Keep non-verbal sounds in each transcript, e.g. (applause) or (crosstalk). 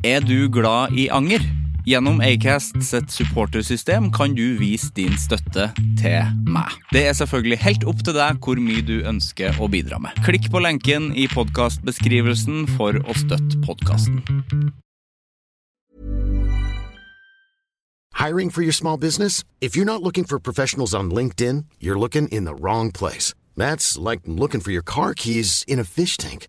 Er du glad i anger? Gjennom Acast sitt supportersystem kan du vise din støtte til meg. Det er selvfølgelig helt opp til deg hvor mye du ønsker å bidra med. Klikk på lenken i podkastbeskrivelsen for å støtte podkasten. Hiring for your small business? If you're not looking for professionals on LinkedIn, you're looking in the wrong place. That's like looking for your car keys in a fish tank.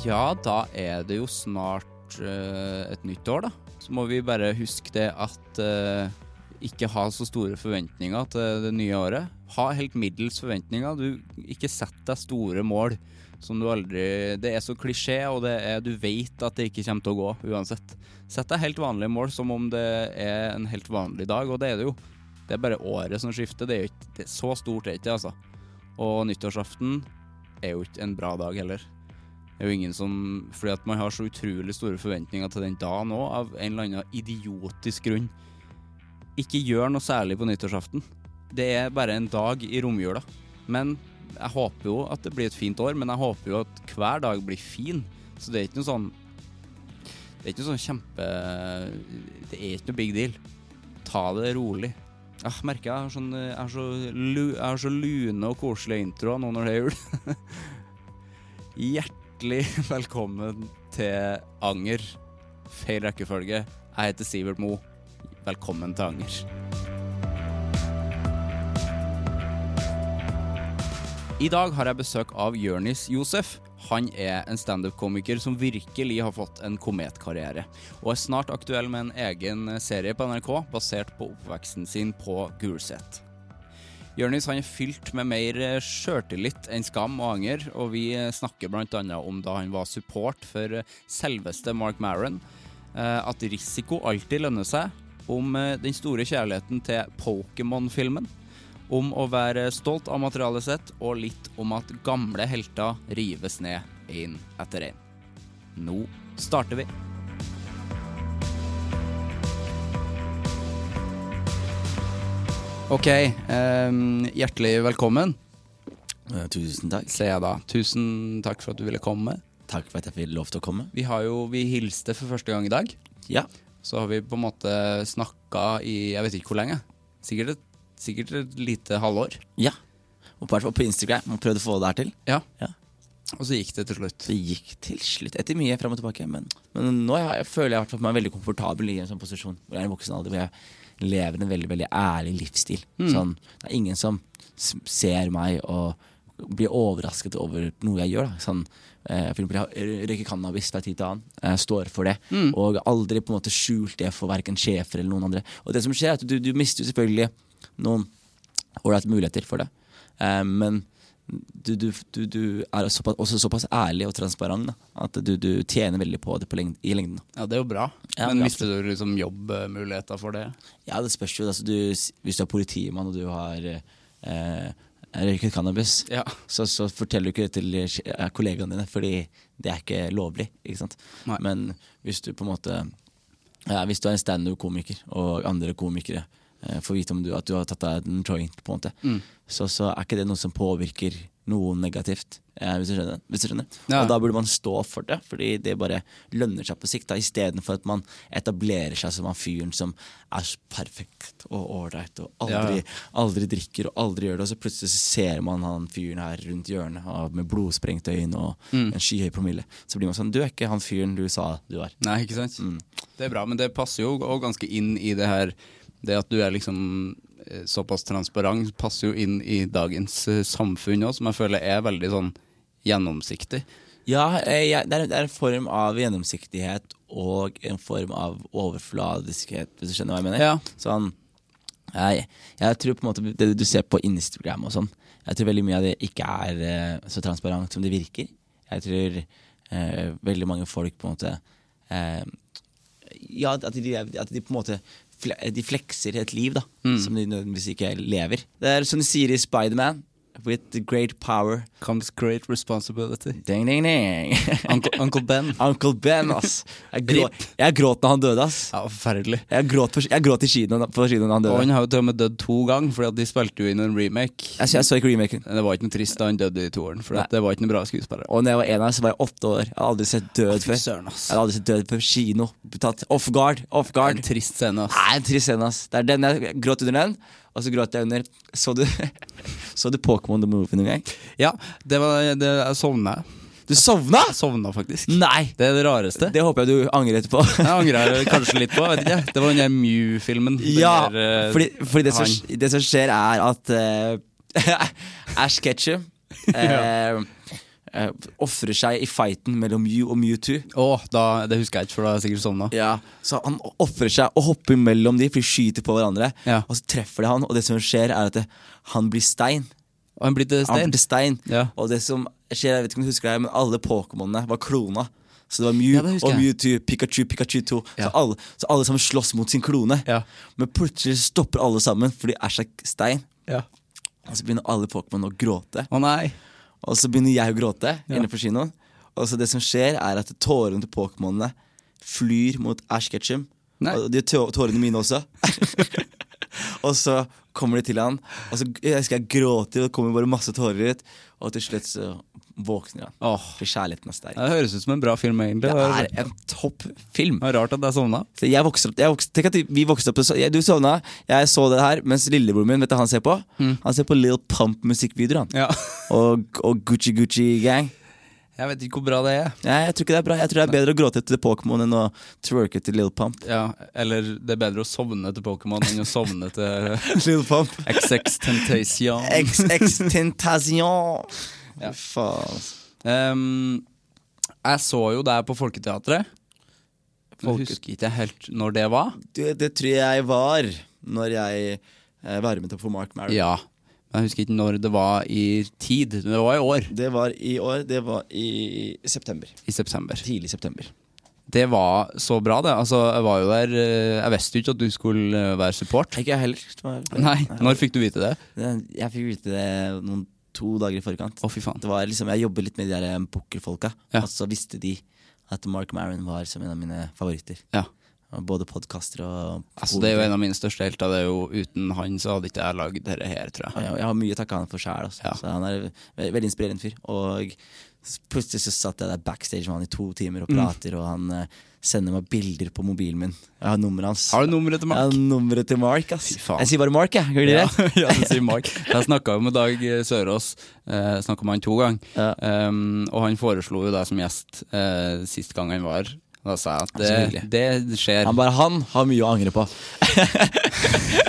Ja, da er det jo snart uh, et nytt år, da. Så må vi bare huske det at uh, ikke ha så store forventninger til det nye året. Ha helt middels forventninger. Du ikke sett deg store mål som du aldri Det er så klisjé, og er, du vet at det ikke kommer til å gå uansett. Sett deg helt vanlige mål som om det er en helt vanlig dag, og det er det jo. Det er bare året som skifter. Det er jo ikke det er så stort, er det ikke, altså. Og nyttårsaften er jo ikke en bra dag heller. Det er jo ingen som Fordi at man har så utrolig store forventninger til den dagen òg, av en eller annen idiotisk grunn. Ikke gjør noe særlig på nyttårsaften. Det er bare en dag i romjula. Men jeg håper jo at det blir et fint år, men jeg håper jo at hver dag blir fin. Så det er ikke noe sånn Det er ikke noe sånn kjempe Det er ikke noe big deal. Ta det rolig. Jeg merker jeg har, sånn, jeg har, så, lu, jeg har så lune og koselige introer nå når det er jul. (laughs) Hjertelig (laughs) velkommen til Anger. Feil rekkefølge. Jeg heter Sivert Mo. Velkommen til Anger. I dag har jeg besøk av Jørnis Josef. Han er en standup-komiker som virkelig har fått en kometkarriere, og er snart aktuell med en egen serie på NRK basert på oppveksten sin på Gulset. Han er fylt med mer sjøltillit enn skam og anger, og vi snakker bl.a. om da han var support for selveste Mark Maron, eh, at risiko alltid lønner seg, om eh, den store kjærligheten til Pokémon-filmen, om å være stolt av materialet sitt, og litt om at gamle helter rives ned én etter én. Nå starter vi. Ok, ehm, hjertelig velkommen, Eh, Tusen takk. jeg da. Tusen takk for at du ville komme. Takk for at jeg fikk lov til å komme. Vi har jo, vi hilste for første gang i dag. Ja. Så har vi på en måte snakka i jeg vet ikke hvor lenge. Sikkert et, sikkert et lite halvår. ja. Og på, hvert fall på Instagram. Og prøvde å få det her til. Ja. Ja. Og så gikk det til slutt. Det gikk til slutt, etter mye fram og tilbake. Men, men nå jeg, jeg føler jeg meg veldig komfortabel i en sånn posisjon. Hvor jeg er i voksen alder, hvor jeg lever en veldig veldig ærlig livsstil. Sånn, det er ingen som ser meg og blir overrasket over noe jeg gjør. Da. Sånn, eh, for eksempel, jeg røyker cannabis fra tid til annen. Jeg står for det. Og aldri på en måte skjult det for verken sjefer eller noen andre. Og det som skjer, er at du, du mister jo selvfølgelig noen ålreite muligheter for det. Eh, men du, du, du, du er såpass, også såpass ærlig og transparent da, at du, du tjener veldig på det på lengden, i lengden. Ja, det er jo bra. Ja, Men er mister du liksom jobbmuligheter for det? Ja, det spørs jo. Altså, du, hvis du er politimann og du har eh, røyket cannabis, Ja. så, så forteller du ikke det til eh, kollegaene dine, fordi det er ikke lovlig. Ikke sant? Men hvis du på en måte ja, Hvis du er en standup-komiker, og andre komikere eh, får vite om du, at du har tatt deg en joint, på en måte, Mm. så, så er ikke det noe som påvirker noen negativt. Eh, hvis, du skjønner, hvis du skjønner. Ja. Og da burde man stå for det, fordi det bare lønner seg på sikt. Istedenfor at man etablerer seg som han fyren som er så perfekt og ålreit og aldri, Ja. aldri drikker og aldri gjør det, og så plutselig så ser man han fyren her rundt hjørnet med blodsprengte øyne og Mm. en skyhøy promille. Så blir man sånn Du er ikke han fyren du sa du var. Nei, ikke sant? Mm. Det er bra, men det passer jo òg ganske inn i det her Det at du er liksom såpass transparent, passer jo inn i dagens eh, samfunn òg, som jeg føler er veldig sånn gjennomsiktig. Ja, eh, jeg, det, er, det er en form av gjennomsiktighet og en form av overfladiskhet, hvis du skjønner hva jeg mener. Ja. Sånn, jeg, jeg tror på en måte det du ser på Instagram og sånn, jeg tror veldig mye av det ikke er eh, så transparent som det virker. Jeg tror eh, veldig mange folk på en måte eh, Ja, at de, at de på en måte De flekser et liv da som de nødvendigvis ikke lever. Det er som de sier i Spiderman. With great power Comes great responsibility. Ding, ding, ding. (laughs) Uncle, Uncle Ben. (laughs) Uncle Ben, ass. Jeg, grå, jeg gråt når han døde, ass. Ja, forferdelig. Jeg gråt, på, jeg gråt i kinoen på kinoen da han døde. Og han har jo til og med dødd to ganger, fordi at de spilte jo inn en remake. Jeg, jeg så ikke remaken. Det var ikke noe trist da han døde i toeren, for det var ikke noe bra skuespiller. Og når jeg var en av dem, så var jeg åtte år. Jeg hadde aldri sett død før. søren. Jeg hadde aldri sett død på kino. Tatt off guard. Off guard. en trist scene, ass. Nei, en trist scene, ass. Det er den jeg gråt under den, og så gråt jeg under Så du, (laughs) så du Pokémon The Movie noen gang? Ja, det var det, Jeg sovna. Du sovna?! Jeg sovna faktisk. Nei! Det er det rareste. Det håper jeg du angrer etterpå. Jeg angrer kanskje litt på. Vet ikke. Det var den der Mew-filmen. Ja, der, eh, fordi, fordi det, som, det som skjer er at uh, (laughs) Ash Ketchum (laughs) uh, ofrer seg i fighten mellom Mew og Mewtwo. Oh, da, det husker jeg ikke, for da er jeg sikkert sovna. Ja, så han ofrer seg og hopper mellom de, for de skyter på hverandre. Ja. Og så treffer de han, og det som skjer, er at det, han blir stein. Og han blir til Han stein. blir stein. Ja. Og det som skjer, jeg vet ikke om du husker det, men alle Pokémonene var klona. Så det var Mew Ja, det og. Mewtwo, Pikachu, Pikachu 2. Ja. Så, alle, så alle sammen slåss mot sin klone. Ja. Men plutselig stopper alle sammen fordi de er stein. Ja. Og så begynner alle Pokémon å gråte. Å nei. Og så begynner jeg å gråte Ja. inne på kinoen. Og så det som skjer, er at tårene til Pokémonene flyr mot Ash Ketchum. Nei. Og de tårene mine også. (laughs) og så kommer de til han, og så jeg husker jeg gråter, og det kommer bare masse tårer ut. Og til slutt så våkner han. Oh. For kjærligheten er sterk. Det høres ut som en bra film, egentlig. Det er en topp film. Det er rart at jeg sovna. Så jeg vokste opp, jeg vokste, tenk at vi vokste opp så- jeg, Du sovna, jeg så det her, mens lillebroren min, vet du hva han ser på? Han ser på Lil Pump musikkvideoer, han. Ja. Og, og Gucci Gucci Gang. Jeg vet ikke hvor bra det er. Nei, jeg tror ikke det er bra. Jeg tror det er bedre å gråte etter Pokémon enn å twerke til Lil Pump. Ja, Eller det er bedre å sovne til Pokémon enn å sovne til (laughs) Lil Pump. XX Tentation. XX Tentation. Ja. Faen. Um, jeg så jo deg på Folketeatret. Jeg husker ikke helt når det var. Det, det tror jeg var når jeg eh, varmet opp for Mark Maron. Ja, jeg husker ikke når det var i tid. Men Det var i år. Det var i år. Det var i september. I september. Tidlig september. Det var så bra, det. Altså, jeg var jo der eh, Jeg visste jo ikke at du skulle eh, være support. Ikke jeg heller. Var- Nei, Når fikk du vite det? Jeg fikk vite det noen to dager i forkant. Å, fy faen. Det var liksom, Jeg jobber litt med de der eh, pokerfolka, Ja. og så visste de at Mark Maron var som en av mine favoritter. Ja. Både podkaster og Altså, det er jo en av mine største helter. Det er jo Uten han så hadde ikke jeg lagd dette her, tror jeg. jeg, har mye å takke han for sjæl. Altså. Ja. Han er en veldig inspirerende fyr. Og plutselig så satt jeg der backstage med han i to timer Mm. og prater, og han eh, sender meg bilder på mobilen min. Jeg har nummeret hans. Har du nummeret til Mark? Jeg har nummeret til Mark. Ass. Jeg sier bare Mark, jeg. Gjør Ja, det? ja, (laughs) du sier Mark. Jeg snakka jo med Dag Sørås, eh, snakka med han to ganger. Ja. Um, og han foreslo jo deg som gjest eh, sist gang han var. Da sa jeg at det, det skjer. Han bare Han har mye å angre på. (laughs)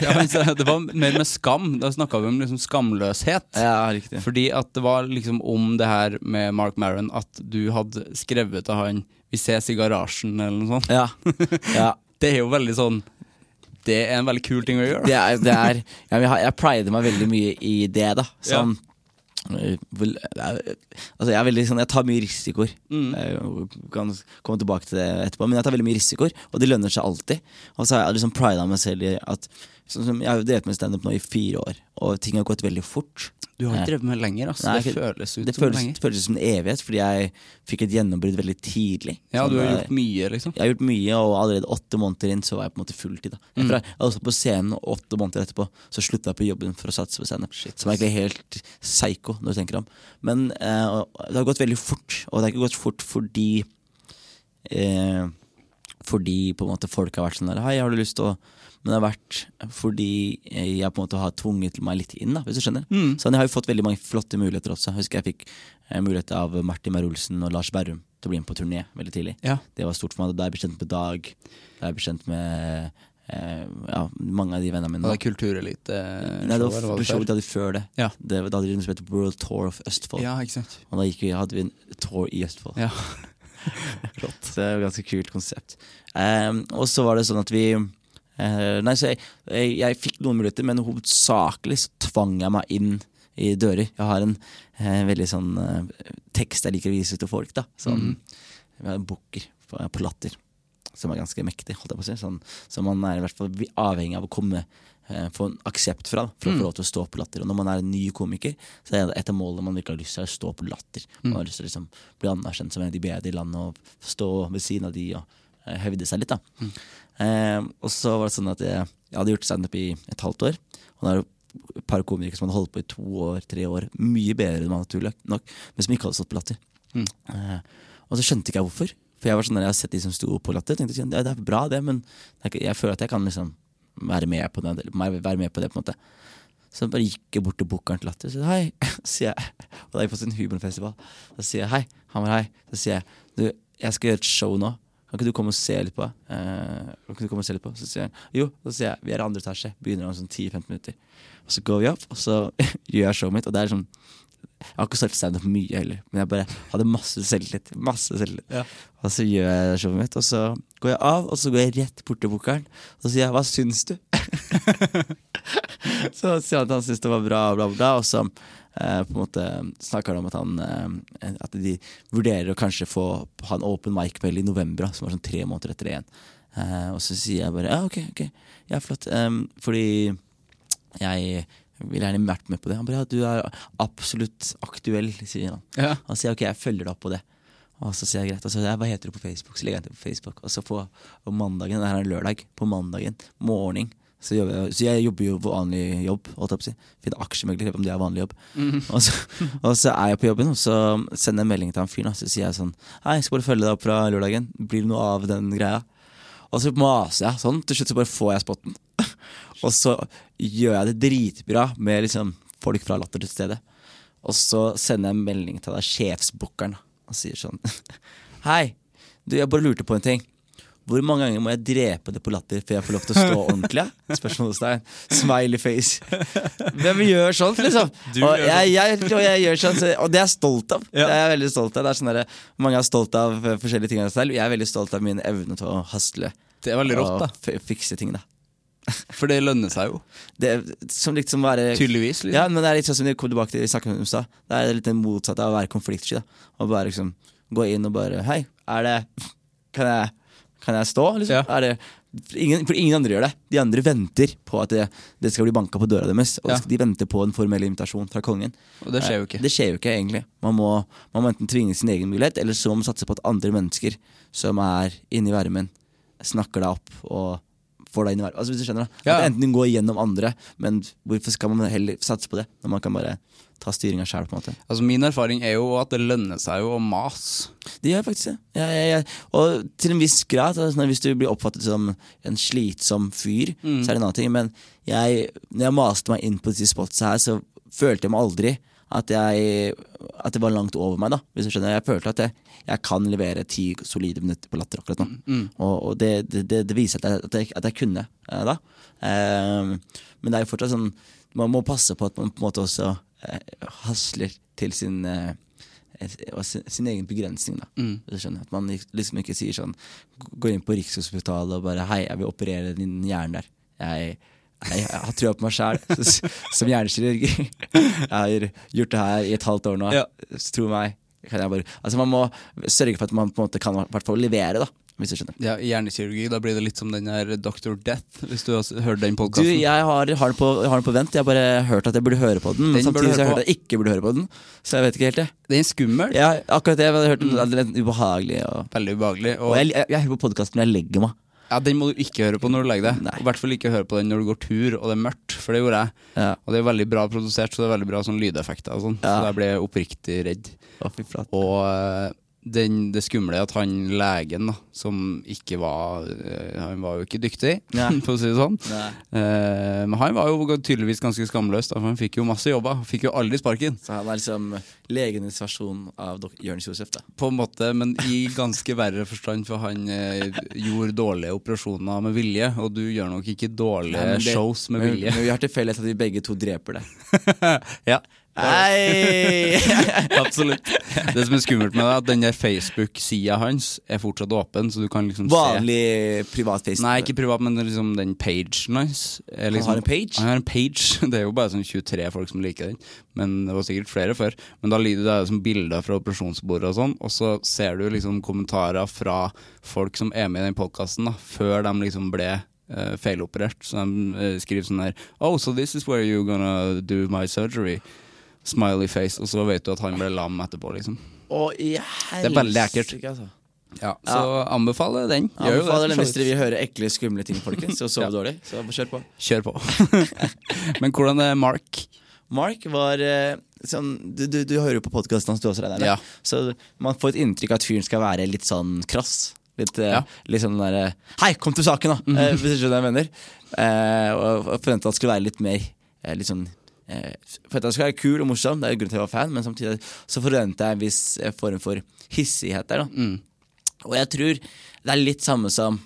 Ja, men det var mer med skam. Da snakka vi om liksom skamløshet. Ja, riktig. Fordi at det var liksom om det her med Mark Maron at du hadde skrevet til han 'Vi ses i garasjen', eller noe sånt. Ja. (laughs) ja. Det er jo veldig sånn Det er en veldig kul ting å gjøre. Det er, det er ja, jeg, jeg prider meg veldig mye i det, da. Sånn, er- Altså jeg, er veldig, sånn, jeg tar mye risikoer. Jeg kan komme tilbake til det etterpå. Men jeg tar veldig mye risikoer, og det lønner seg alltid. Og så har jeg liksom prida meg selv i at sånn som, Jeg har jo drevet med standup nå i fire år, og ting har gått veldig fort. Du har Eh, ikke drevet med lenger, altså. Nei, det føles ut det som føles, lenger. det føles som en evighet, fordi jeg fikk et gjennombrudd veldig tidlig. Ja, Sånn, du har jeg, gjort mye, liksom. Jeg har gjort mye, og allerede åtte måneder inn så var jeg på en måte fulltid. da Mm. Etter Jeg var på scenen, åtte måneder etterpå så slutta jeg på jobben for å satse på standup. Som er egentlig helt psycho, når du tenker om. Men eh, det har gått veldig fort, og det har ikke gått fort fordi eh, Fordi på en måte folk har vært sånn der Hei, har du lyst til å Men det har vært fordi jeg på en måte har tvunget meg litt inn, da, hvis du skjønner. Mm. Så jeg har jo fått veldig mange flotte muligheter også. Jeg husker jeg fikk eh, mulighet av Martin Meyer-Olsen og Lars Berrum til å bli med på turné veldig tidlig. Ja. Det var stort for meg. Da er jeg bekjent med Dag. Da er jeg bekjent med eh, ja, mange av de vennene mine. Da. det kulturelite Nei, det var hva showet de hadde før det. Ja. det da hadde de noe som heter World Tour of Østfold. Ja, ikke sant. Og da vi, hadde vi en tour i Østfold. Ja. (laughs) Flott. Det er et ganske kult konsept. Um, og så var det sånn at vi eh, Nei, så jeg, jeg, jeg fikk noen muligheter, men hovedsakelig så tvang jeg meg inn i dører. Jeg har en eh, veldig sånn eh, tekst jeg liker å vise til folk. da Sånn, har en booker på, på latter, som er ganske mektig. Holdt jeg på å si sånn, Så man er i hvert fall avhengig av å komme eh, få en aksept fra da, for å få lov til å stå på latter. Og når man er en ny komiker, så er det et av målene man virkelig har lyst til, å stå på latter. Man har lyst til å liksom, bli anerkjent som en av de bedre i landet og stå ved siden av de og eh, hevde seg litt. da eh, Og så var det sånn at jeg, jeg hadde gjort standup i et halvt år. Og da er det et par komikere som hadde holdt på i to år, tre år, mye bedre enn meg naturlig nok, men som ikke hadde stått på latter. Eh, og så skjønte ikke jeg hvorfor. For jeg var sånn der jeg har sett de som sto på latter, tenkte jeg sånn, ja, det er bra det, men jeg føler at jeg kan liksom være med på det. Være med på det på en måte Så bare gikk jeg bort til bookeren til Latter og sa hei. (laughs) Sier jeg, og da jeg på sin humorfestival. Da sier jeg hei. Han var hei. Så sier jeg du, jeg skal gjøre et show nå. Kan ikke du komme og se litt på? Eh, kan ikke du komme og se litt på? Så sier han jo. Så sier jeg vi er i andre etasje. Begynner om sånn 10-15 minutter. Og så går vi opp, og så (laughs) gjør jeg showet mitt. Og det er sånn Jeg har ikke sett standup mye heller, men jeg bare hadde masse selvtillit. Masse selvtillit. Og så gjør jeg showet mitt, og så går jeg av, og så går jeg rett bort til bookeren. Og så sier jeg 'hva syns du?' (laughs) så sier han at han syns det var bra, bla, bla, bla. Og så eh, på en måte snakker han om at han eh, At de vurderer å kanskje få ha en open mic-kveld i november, som var sånn tre måneder etter igjen. Eh, og så sier jeg bare ja, ok, ok, ja, flott. Um, fordi jeg ville gjerne vært med på det. Han bare ja, du er absolutt aktuell, sier han. Ja. Så sier ok, jeg følger deg opp på det. Og så sier jeg greit. Og så sier jeg, hva heter du på Facebook? Så legger jeg til på Facebook. Og så på, på mandagen, det her er lørdag, på mandagen morgen så jeg, så jeg jobber jo vanlig jobb, holdt jeg på å si. Finner aksjemegler, om det er vanlig jobb. Og, så, (laughs) og så er jeg på jobben, og så sender jeg en melding til han fyren. Så sier jeg sånn Hei, jeg skal bare følge deg opp fra lørdagen. Blir det noe av den greia? Og så maser jeg sånn. Til slutt så bare får jeg spotten. (laughs) og så gjør jeg det dritbra med liksom folk fra Latter til stede. Og så sender jeg en melding til deg, sjefsbookeren, og sier sånn (laughs) Hei, du, jeg bare lurte på en ting. Hvor mange ganger må jeg drepe det på latter før jeg får lov til å stå (laughs) ordentlig? Spørsmålstegn. Smiley face. Hvem gjør sånt, (laughs) liksom? Og jeg, jeg, og jeg gjør sånt, og det er jeg stolt av. Det er jeg veldig stolt av. Det er sånn der, Mange er stolt av eh, forskjellige ting. Jeg er veldig stolt av min evne til å hasle Det er veldig rått, da. Og fikse ting. da (laughs) For det lønner seg jo. det som liksom være Tydeligvis. Liksom. Ja, men det er litt sånn som vi kom tilbake til i snakket om. Det er litt det motsatte av å være konfliktsky. Og bare liksom gå inn og bare Hei, er det Kan jeg, kan jeg stå? Liksom? Ja. Det, ingen, for ingen andre gjør det. De andre venter på at det, det skal bli banka på døra deres. Og Ja. de venter på en formell invitasjon fra kongen. Og det skjer jo Eh, ikke. Det skjer jo ikke, egentlig. Man må, man må enten tvinge sin egen mulighet, eller så må man satse på at andre mennesker som er inni varmen, snakker deg opp og får deg inn i verden. Altså, hvis du skjønner det. Ja. At enten gå gjennom andre, men hvorfor skal man heller satse på det, når man kan bare ta styringa sjæl? på en måte. Altså Min erfaring er jo at det lønner seg jo å mase. Det gjør faktisk det. Ja, ja, og til en viss grad, altså, hvis du blir oppfattet som en slitsom fyr, så er det en annen ting. Men jeg, når jeg maste meg inn på disse spotsa her, så følte jeg meg aldri at, jeg, at det var langt over meg. da Hvis du skjønner Jeg følte at jeg, jeg kan levere ti solide minutter på latter akkurat nå. Og, og det, det, det, viser at jeg, at jeg, at jeg kunne eh, da. Eh, men det er jo fortsatt sånn Man må passe på at man på en måte også eh, hasler til sin eh, sin, sin egen begrensning. da skjønner At man liksom ikke sier sånn Går inn på Rikshospitalet og bare 'Hei, jeg vil operere din hjerne der'. Jeg Jeg, har trua på meg sjæl (laughs) som hjernekirurg. Jeg har gjort det her i et halvt år nå. Ja. Tro meg. Bare, altså Man må sørge for at man på en måte kan hvert fall levere, da. Hvis du skjønner. Ja, Hjernekirurgi, da blir det litt som den her Dr. Death, hvis du har hørt den podkasten. jeg har, har, den på, har den på vent. Jeg har bare hørt at jeg burde høre på den. Men Den samtidig har jeg hørt at jeg ikke burde høre på den. Så jeg vet ikke helt, det. Den er skummel. Ja, akkurat det. Jeg har hørt den, litt ubehagelig. Og, Veldig ubehagelig. og Og jeg, jeg, jeg hører på podkasten når jeg legger meg. Ja, Den må du ikke høre på når du legger deg. I hvert fall ikke høre på den når du går tur og det er mørkt, for det gjorde jeg. Ja. Og det er veldig bra produsert, så det er veldig bra sånn lydeffekter og sånn. Ja. Så jeg ble oppriktig redd. Å. Og eh, den, det skumle er at han legen, da, som ikke var eh, Han var jo ikke dyktig, (laughs) for å si det sånn. Eh, men han var jo tydeligvis ganske skamløs, da, for han fikk jo masse jobber. Fikk jo aldri sparken. Så han er liksom legenes versjon av Jonis Josef, da. På en måte, men i ganske verre forstand, for han eh, gjorde dårlige operasjoner med vilje. Og du gjør nok ikke dårlige Nei, det- shows med men, vilje. Men vi har til felles at vi begge to dreper det. (laughs) ja, Nei! (laughs) absolutt. Det som er skummelt med det, er at den der Facebook-sida hans er fortsatt åpen, så du kan liksom se privat Facebook? Nei, ikke privat, men liksom den pagen hans. Liksom... Han har en page? Han har en page. (laughs) Det er jo bare sånn 23 folk som liker den. Men det var sikkert flere før. Men da lider det som bilder fra operasjonsbordet og sånn, og så ser du liksom kommentarer fra folk som er med i den podkasten, før de liksom ble Uh, feiloperert. Så de uh, skriver sånn her Oh, so this is where you're gonna do my surgery. Smiley face. Og så vet du at han ble lam etterpå, liksom. Å, i Det er veldig ekkelt. Altså. Ja, så anbefaler den. Gjør jo det, den hvis dere vil høre ekle, skumle ting, folkens, og sove (laughs) dårlig. Så kjør på. Kjør på. (laughs) Men hvordan er Mark? Mark var eh, sånn Du, du, du hører jo på podkasten hans, du også, Reidar. Ja. Så man får et inntrykk av at fyren skal være litt sånn krass. Litt, eh, Ja. litt sånn derre Hei, kom til saken, da! Eh, hvis du skjønner hva jeg mener. Eh, og forventa at det skulle være litt mer eh, Litt sånn eh, Forventa at det skal være kul og morsom, det er jo grunnen til at jeg var fan, men samtidig så forventa jeg en viss eh, form for hissighet der, da. Og jeg tror det er litt samme som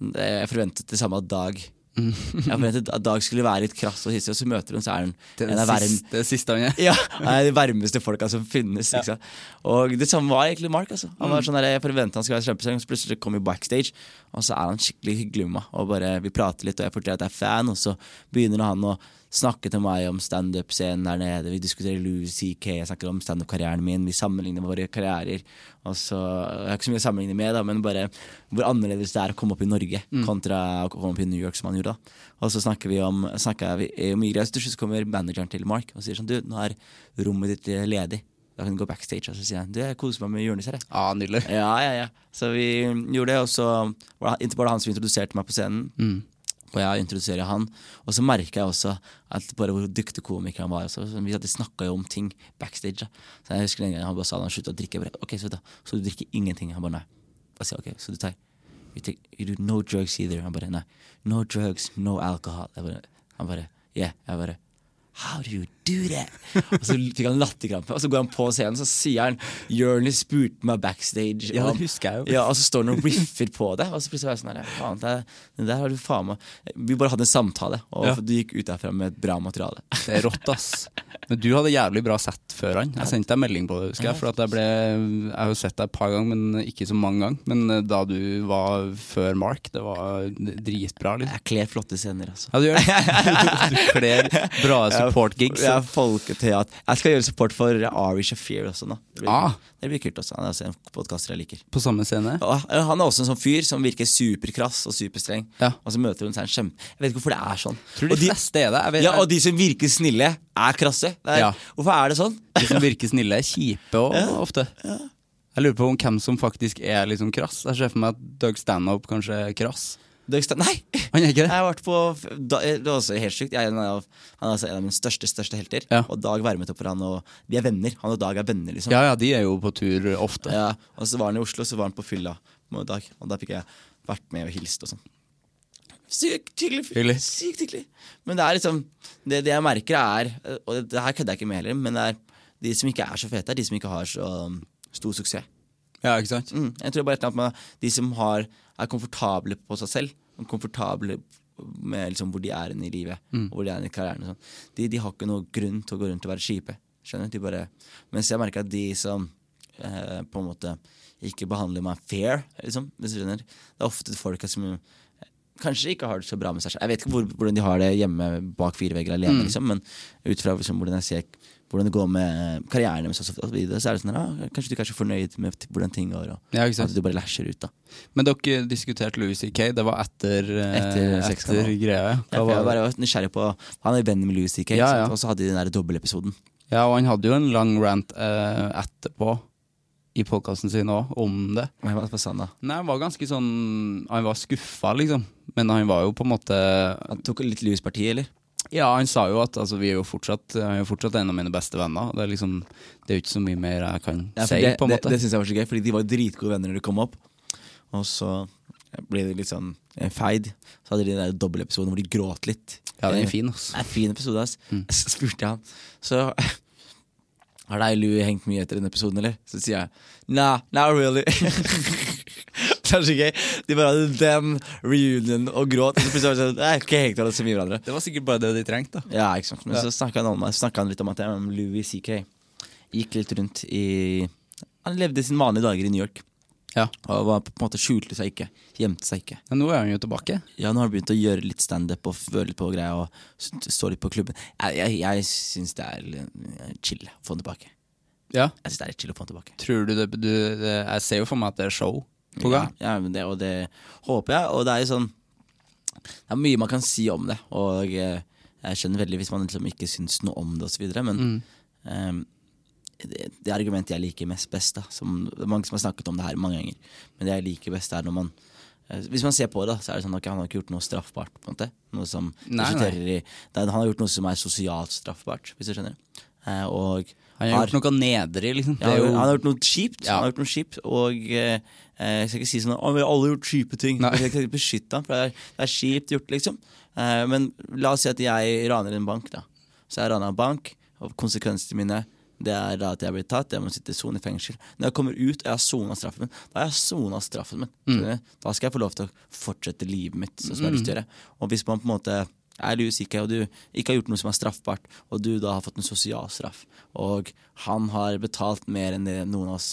jeg forventet det samme av Dag. Jeg forventet at Dag skulle være litt krass og hissig, og så møter hun, så er hun Den en av verden, siste, siste han (laughs) ja, er de varmeste folka som finnes. Ja. Og det samme var egentlig Mark. Altså. Han var sånn der, Jeg forventa han skulle være kjempesang, så plutselig kom vi backstage, og så er han skikkelig hyggelig med meg. Og bare, Vi prater litt, og jeg forteller at jeg er fan, og så begynner han å snakke til meg om standup-scenen der nede. Vi diskuterer Louis C.K., jeg snakker om standup-karrieren min, vi sammenligner våre karrierer. Og så, Jeg har ikke så mye å sammenligne med, da, men bare hvor annerledes det er å komme opp i Norge kontra å komme opp i New York, som han gjorde. da. Og så snakker vi om snakker vi om mye greier. Så kommer manageren til Mark og sier sånn Du, nå er rommet ditt eh, ledig. Da kan du gå backstage. Og så sier han du, jeg koser meg med Jonis her. Ja, nydelig. Ja, ja, ja. Så vi gjorde det, og så var det, ikke bare han som introduserte meg på scenen. Og jeg introduserer han. Og så merka jeg også at bare hvor dyktig komiker han var. Så Vi hadde snakka jo om ting backstage. Da. Så jeg husker en gang han bare sa han slutta å drikke. Bare, ok, så, så du drikker ingenting? Han bare nei. Jeg sier ok, så du tar you, take, you do no drugs either. Han bare nei. No drugs, no alcohol. Bare, han bare yeah. Jeg bare How do you that? Og så fikk han latterkrampe, og så går han på scenen så sier han Jonis spurte meg backstage. Ja, det husker jeg jo. Ja, Og så står han og riffer på det, og så plutselig er jeg sånn her, faen, det, det der har du faen meg Vi bare hadde en samtale, og Ja. du gikk ut derfra med et bra materiale. (laughs) Det er rått, ass. Men du hadde jævlig bra sett før han. Jeg sendte deg melding på det, husker jeg. For jeg ble Jeg har jo sett deg et par ganger, men ikke så mange ganger. Men eh, da du var før Mark, det var dritbra, liksom. Jeg kler flotte scener, altså. Ja, du gjør det. (laughs) Du kler bra support-gigs. Jeg er at Jeg skal gjøre support for Ari Shafir også nå. Det blir, Ah. det blir kult også. Han er også en podkaster jeg liker. På samme scene. Og han er også en sånn fyr som virker superkrass og superstreng. Ja. Og så møter hun seg en kjempe Jeg vet ikke hvorfor det er sånn. Tror de, og de, fleste er det. Vet, ja, og de som virker snille, er krasse. Er, Ja. Hvorfor er det sånn? de som virker snille, er kjipe òg, ofte. Jeg lurer på om hvem som faktisk er liksom krass. Jeg ser for meg at Doug Stanhope kanskje er krass. Doug Nei! (laughs) Han er ikke Jeg det? har vært på da, Det var også helt sykt. Jeg er en av, han er altså en av mine største største helter. Ja. Og Dag varmet opp for han, og de er venner. Han og Dag er venner, liksom. Ja ja, de er jo på tur ofte. Ja, og så var han i Oslo, så var han på fylla med Dag. Og da fikk jeg vært med og hilst og sånn. Sykt hyggelig. Sykt hyggelig. Men det er liksom Det, det jeg merker, er Og det, det her kødder jeg ikke med heller, men det er de som ikke er så fete, er de som ikke har så um, stor suksess. Ja, ikke sant? Mm, jeg tror bare et eller annet med de som har, er komfortable på seg selv, og komfortable med liksom hvor de er i livet, og hvor de er i karrieren. og sånn. De, de har ikke noen grunn til å gå rundt og være kjipe. Skjønner du? Bare, mens jeg merker at de som eh, på en måte ikke behandler meg fair, liksom, hvis du skjønner Det er ofte folk som kanskje ikke har det så bra med seg selv. Jeg vet ikke hvor, hvordan de har det hjemme bak fire vegger alene, liksom, men ut fra liksom, hvordan jeg ser hvordan det går med karrieren deres, så så er det sånn ah, Kanskje du ikke er så fornøyd med hvordan ting går, og Ja, at du bare lasher ut, da. Men dere diskuterte Louis C.K. Det var etter, eh, Etter etter, greia. ja. Jeg var nysgjerrig på Han er venn med Louis C.K., Ja, og så hadde de den der dobbeltepisoden. Ja, og han hadde jo en lang rant eh, etterpå i podkasten sin òg om det. Men hva sa han da? Nei, Han var ganske sånn Han var skuffa, liksom. Men han var jo på en måte Han tok litt Louis parti, eller? Ja, han sa jo at altså, vi er jo fortsatt, han er jo fortsatt en av mine beste venner. Det er liksom Det er jo ikke så mye mer jeg kan Ja, si, det på en måte. det syns jeg var så gøy, fordi de var dritgode venner når de kom opp. Og så ble det litt sånn eh, feid. Så hadde de den der dobbeltepisoden hvor de gråt litt. ja, det er en fin, ass. Det er en fin episode, ass. (laughs) Så spurte jeg han Så har deg Louis hengt mye etter den episoden, eller? Så sier jeg nah, not really. (laughs) det er så gøy. De bare hadde den reunion og gråt. Og så plutselig sånn, Nei, ikke hengt så mye hverandre. Det var sikkert bare det de trengte, da. Ja, ikke sant. Men så snakka han, han litt om at jeg, om Louis CK gikk litt rundt i Han levde sine vanlige dager i New York. Ja. Og var på en måte skjulte seg ikke. Gjemte seg ikke. Men nå er han jo tilbake. Ja, nå har han begynt å gjøre litt standup og føle litt på greia og stå litt på klubben. Jeg, jeg, jeg syns det er eh, chill å få han tilbake. Ja. Jeg synes det er chill å få han tilbake. Tror du det, du det Jeg ser jo for meg at det er show på gang. Ja, ja men det, og det håper jeg. Og det er jo sånn Det er mye man kan si om det, og eh, jeg skjønner veldig hvis man liksom ikke syns noe om det osv., men eh, det, det argumentet jeg liker mest best, da som, Det er mange som har snakket om det her mange ganger, men det jeg liker best, er når man eh, hvis man ser på det, så er det sånn at han har ikke gjort noe straffbart. på en måte Noe som Nei, nei. i Han har gjort noe som er sosialt straffbart, hvis du skjønner. Eh, og Han har gjort noe nedrig, liksom. ja, Det jo, Han har gjort noe kjipt. Ja. Han har gjort noe kjipt Og eh, jeg skal ikke si sånn at vi har alle gjort kjipe ting. Nei. Jeg skal ikke beskytte ham, for det er, det er kjipt gjort, liksom. Eh, men la oss si at jeg raner en bank, da. Så jeg raner en bank, og konsekvensene mine det er at jeg blir tatt, jeg må sitte i sone i fengsel. Når jeg kommer ut og jeg har sona straffen min, da har jeg sona straffen min. Mm. Da skal jeg få lov til å fortsette livet mitt sånn som jeg har lyst til å gjøre. Og hvis man på en måte er usikker, og du ikke har gjort noe som er straffbart, og du da har fått en sosial straff, og han har betalt mer enn det noen av oss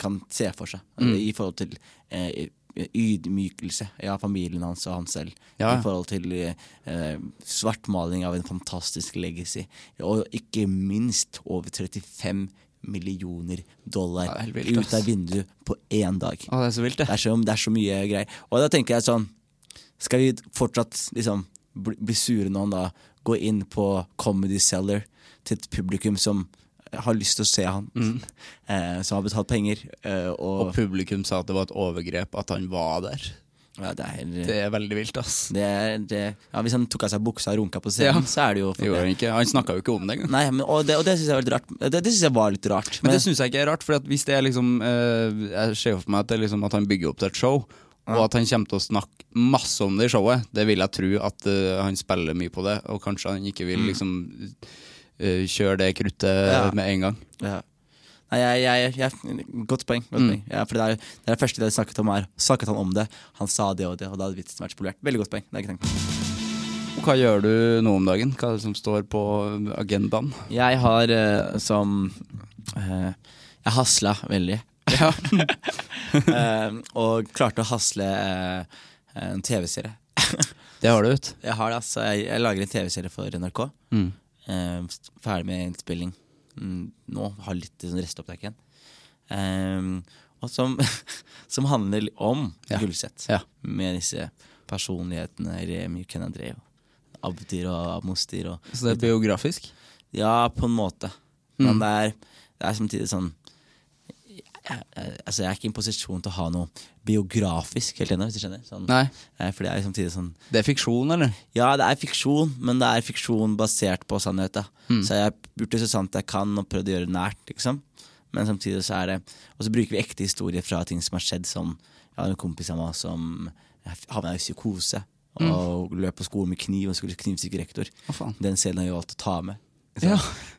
kan se for seg, i forhold til eh, ydmykelse av familien hans og han selv, Ja. i forhold til eh, svartmaling av en fantastisk legacy, og ikke minst over 35 millioner dollar Ja, vilt, ut av vinduet på én dag. Å, det er så vilt, Det det. er så, det er så mye greier. Og da tenker jeg sånn Skal vi fortsatt liksom bli, bli sure når han da går inn på Comedy Cellar til et publikum som har lyst til å se han, eh, som har betalt penger, eh, og, Og publikum sa at det var et overgrep at han var der. ja, det er, Det er veldig vilt, ass. det er det, ja, Hvis han tok av seg buksa og runka på scenen, Ja. så er det jo Det gjorde han ikke. Han snakka jo ikke om det engang. Nei, men, og det, og det syns jeg jeg var litt rart. Men det syns jeg ikke er rart, for hvis det er liksom eh, Jeg ser for meg at det er liksom at han bygger opp til et show, og at han kommer til å snakke masse om det i showet. Det vil jeg tro at uh, han spiller mye på det, og kanskje han ikke vil liksom eh, kjøre det kruttet Ja. med en gang. Ja. Nei, jeg, jeg, jeg, godt poeng. Godt poeng. Ja, for det er, det er det første de snakket om her. Snakket han om det, han sa det og det, og da hadde vitsen vært spolert. Veldig godt poeng. Det har jeg ikke tenkt på. Hva gjør du nå om dagen? Hva er det som står på agendaen? Jeg har uh, som uh, Jeg hasla veldig. Ja. uh, (laughs) og klarte å hasle en TV-serie. Det har du, vet Jeg har det, altså. Jeg, jeg lager en TV-serie for NRK. mm. Eh, ferdig med innspilling mm, nå. Har litt sånn restopptak igjen. Eh, og som, (laughs) som handler om Ja. Gulset. Ja. Med disse personlighetene Remi Ken André og Abdir og Abmostir. Og, Så det er biografisk? ja, på en måte. Mm. Men det er, det er samtidig sånn jeg, jeg, altså jeg er ikke i en posisjon til å ha noe biografisk helt ennå, hvis du skjønner. Sånn, Nei. eh, for det er samtidig sånn Det er fiksjon, eller? ja, det er fiksjon, men det er fiksjon basert på sannhet. Mm. Så jeg har gjort det så sant jeg kan og prøvd å gjøre det nært. liksom. Men samtidig så er det Og så bruker vi ekte historier fra ting som har skjedd. Som jeg har en kompis av meg som havna i psykose og løp på skolen med kniv og skulle knivstikke rektor. Oh? Den scenen har vi valgt å ta med. Ja.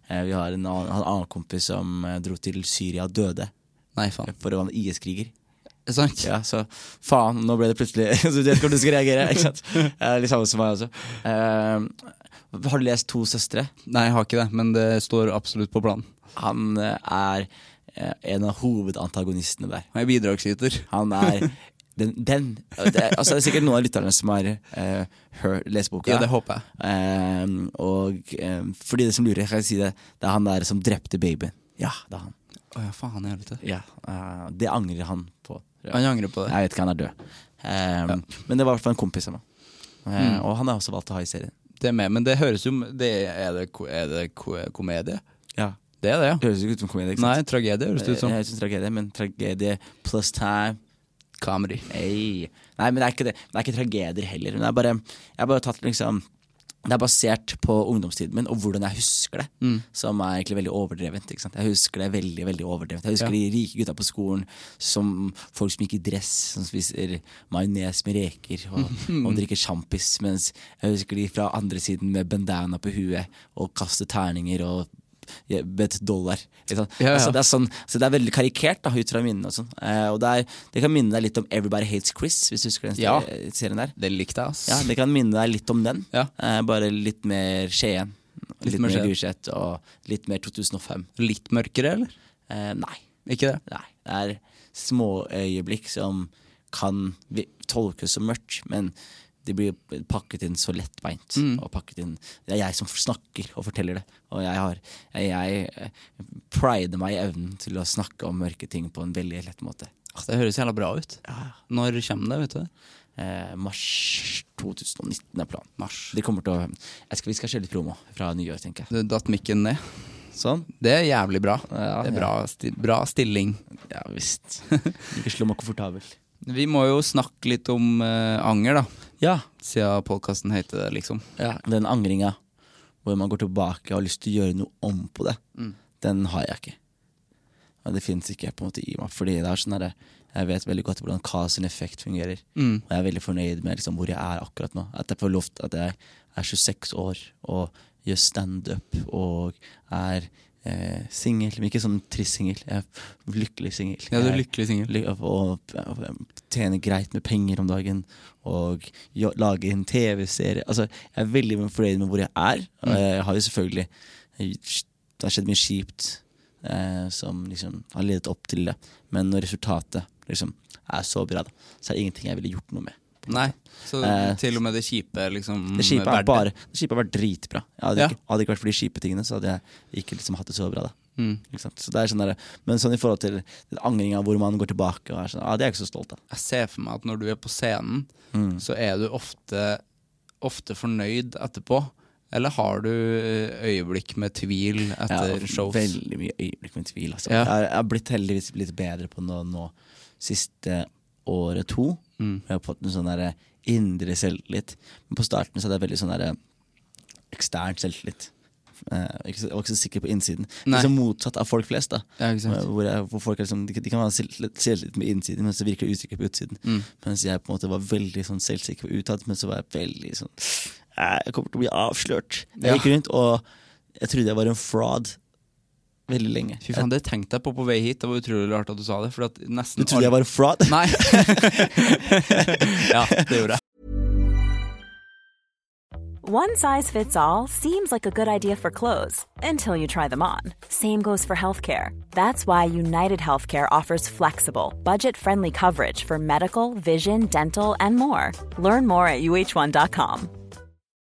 Eh, Vi har en annen, en annen kompis som eh, dro til Syria og døde Nei, faen. for å være en IS-kriger. Er sant? Ja, så faen, nå ble det plutselig (laughs) Så du vet hvordan du skal reagere. Ikke sant? (laughs) Eh, Litt samme som meg også. Eh, har du lest To søstre? Nei, jeg har ikke det, men det står absolutt på planen. Han eh, er eh, en av hovedantagonistene der. Han er bidragsyter. Han er Den, den det, altså, Det er sikkert noen av lytterne som har eh, hør, lest boka. Ja, det håper jeg. Eh, og eh, for de som lurer, kan jeg si det. Det er han der som drepte babyen. Ja, det er han. Å ja, faen i helvete. Ja, eh, det angrer han på. Han angrer på det. Jeg vet ikke, han er død. Eh, Men det var i hvert fall en kompis av meg. Eh, Og han har også valgt å ha i serien. Det er med, men det høres jo det, Er det, ko- er det ko- komedie? Ja, Det er det, ja. Det høres ikke ut som komedie. ikke Nei, tragedie høres det ut som. Jeg synes tragedie, men tragedie plus time Comedy. Nei. Nei, men det er ikke det. Det er ikke tragedier heller. Men det er bare, jeg har bare tatt liksom Det er basert på ungdomstiden min og hvordan jeg husker det, Mm. som er egentlig veldig overdrevent. Jeg husker det veldig veldig overdrevent. Jeg husker Ja. de rike gutta på skolen som folk som gikk i dress, som spiser majones med reker og, (laughs) og drikker sjampis, mens jeg husker de fra andre siden med bandana på huet og kaster terninger og bet dollar. Sant? Ja, ja. Altså, det, sånn, så det er veldig karikert da, ut fra minnene. og sånn. Eh, og det, er, det kan minne deg litt om Everybody Hates Chris, hvis du husker den Ja. serien der. Det likte jeg, ass. Ja, Det kan minne deg litt om den, Ja. eh, bare litt mer Skien. Litt, Litt mer Gulset og litt mer 2005. Litt mørkere, eller? Eh, nei. Ikke det? nei. Det er små øyeblikk som kan tolkes som mørkt, men de blir pakket inn så lettbeint. Mm. Og pakket inn Det er jeg som snakker og forteller det. Og jeg har Jeg, jeg prider meg i evnen til å snakke om mørke ting på en veldig lett måte. Ah, Det høres jævla bra ut. Når kommer det, vet du? Eh, mars 2019 er planen. Mars. De kommer til å skal, Vi skal kjøre litt promo fra nyår, tenker jeg. Du datt mikken ned. Sånn? Det er jævlig bra. Ja, det er bra, sti bra stilling. Ja visst. (laughs) Ikke slå meg komfortabel. Vi må jo snakke litt om uh, anger, da. Ja. Siden podkasten heter det, liksom. ja. Den angringa hvor man går tilbake og har lyst til å gjøre noe om på det, den har jeg ikke. Og det fins ikke på en måte i meg. Fordi det er sånn der, jeg vet veldig godt hvordan Kaos effekt fungerer. Mm. Og jeg er veldig fornøyd med liksom, hvor jeg er akkurat nå. At jeg får lov til at jeg er 26 år og gjør standup og er eh, singel. Men ikke sånn trist singel. Jeg er lykkelig singel. Ja, du er lykkelig singel. Ly- Og, og tjener greit med penger om dagen. Og jo, lager en TV-serie. Altså, jeg er veldig fornøyd med hvor jeg er. Og jeg har jo selvfølgelig Det har skjedd mye kjipt eh, som liksom har ledet opp til det. Men når resultatet liksom er så bra, da, så er det ingenting jeg ville gjort noe med. Nei, så Eh, til og med det kjipe liksom Det kjipe Det har vært dritbra. Hadde, Ja. ikke, hadde ikke vært for de kjipe tingene, så hadde jeg ikke liksom hatt det så bra. da Mm. Så det er sånn der, Men sånn i forhold til angring angringa hvor man går tilbake og er sånn, ah, det er jeg ikke så stolt av. Jeg ser for meg at når du er på scenen, Mm. så er du ofte, ofte fornøyd etterpå. Eller har du eh, øyeblikk med tvil etter Ja, shows? Veldig mye øyeblikk med tvil. Altså. Ja. Jeg, har, blitt heldigvis blitt bedre på nå, nå siste året to. Mm. Jeg har fått en sånn der indre selvtillit. Men på starten så hadde jeg veldig sånn der ekstern selvtillit. Eh, jeg var ikke så sikker på innsiden. Nei. Liksom motsatt av folk flest. da Ja, hvor, jeg, hvor folk liksom, de, de kan være selv- selvtillit med innsiden, men så virker de usikre på utsiden. Mm. Mens jeg på en måte var veldig sånn selvsikker på utad, men så var jeg veldig sånn Jeg kommer til å bli avslørt. Jeg gikk rundt og jeg trodde jeg var en fraud veldig lenge. Fy faen, det tenkte jeg på på vei hit. Det var utrolig rart at du sa det. For at nesten Du trodde jeg var en fraud? Nei. (laughs) ja, det gjorde jeg. One size fits all seems like a good idea for clothes until you try them on. Same goes for healthcare. That's why United Healthcare offers flexible, budget friendly coverage for medical, vision, dental, and more. Learn more at uh1.com.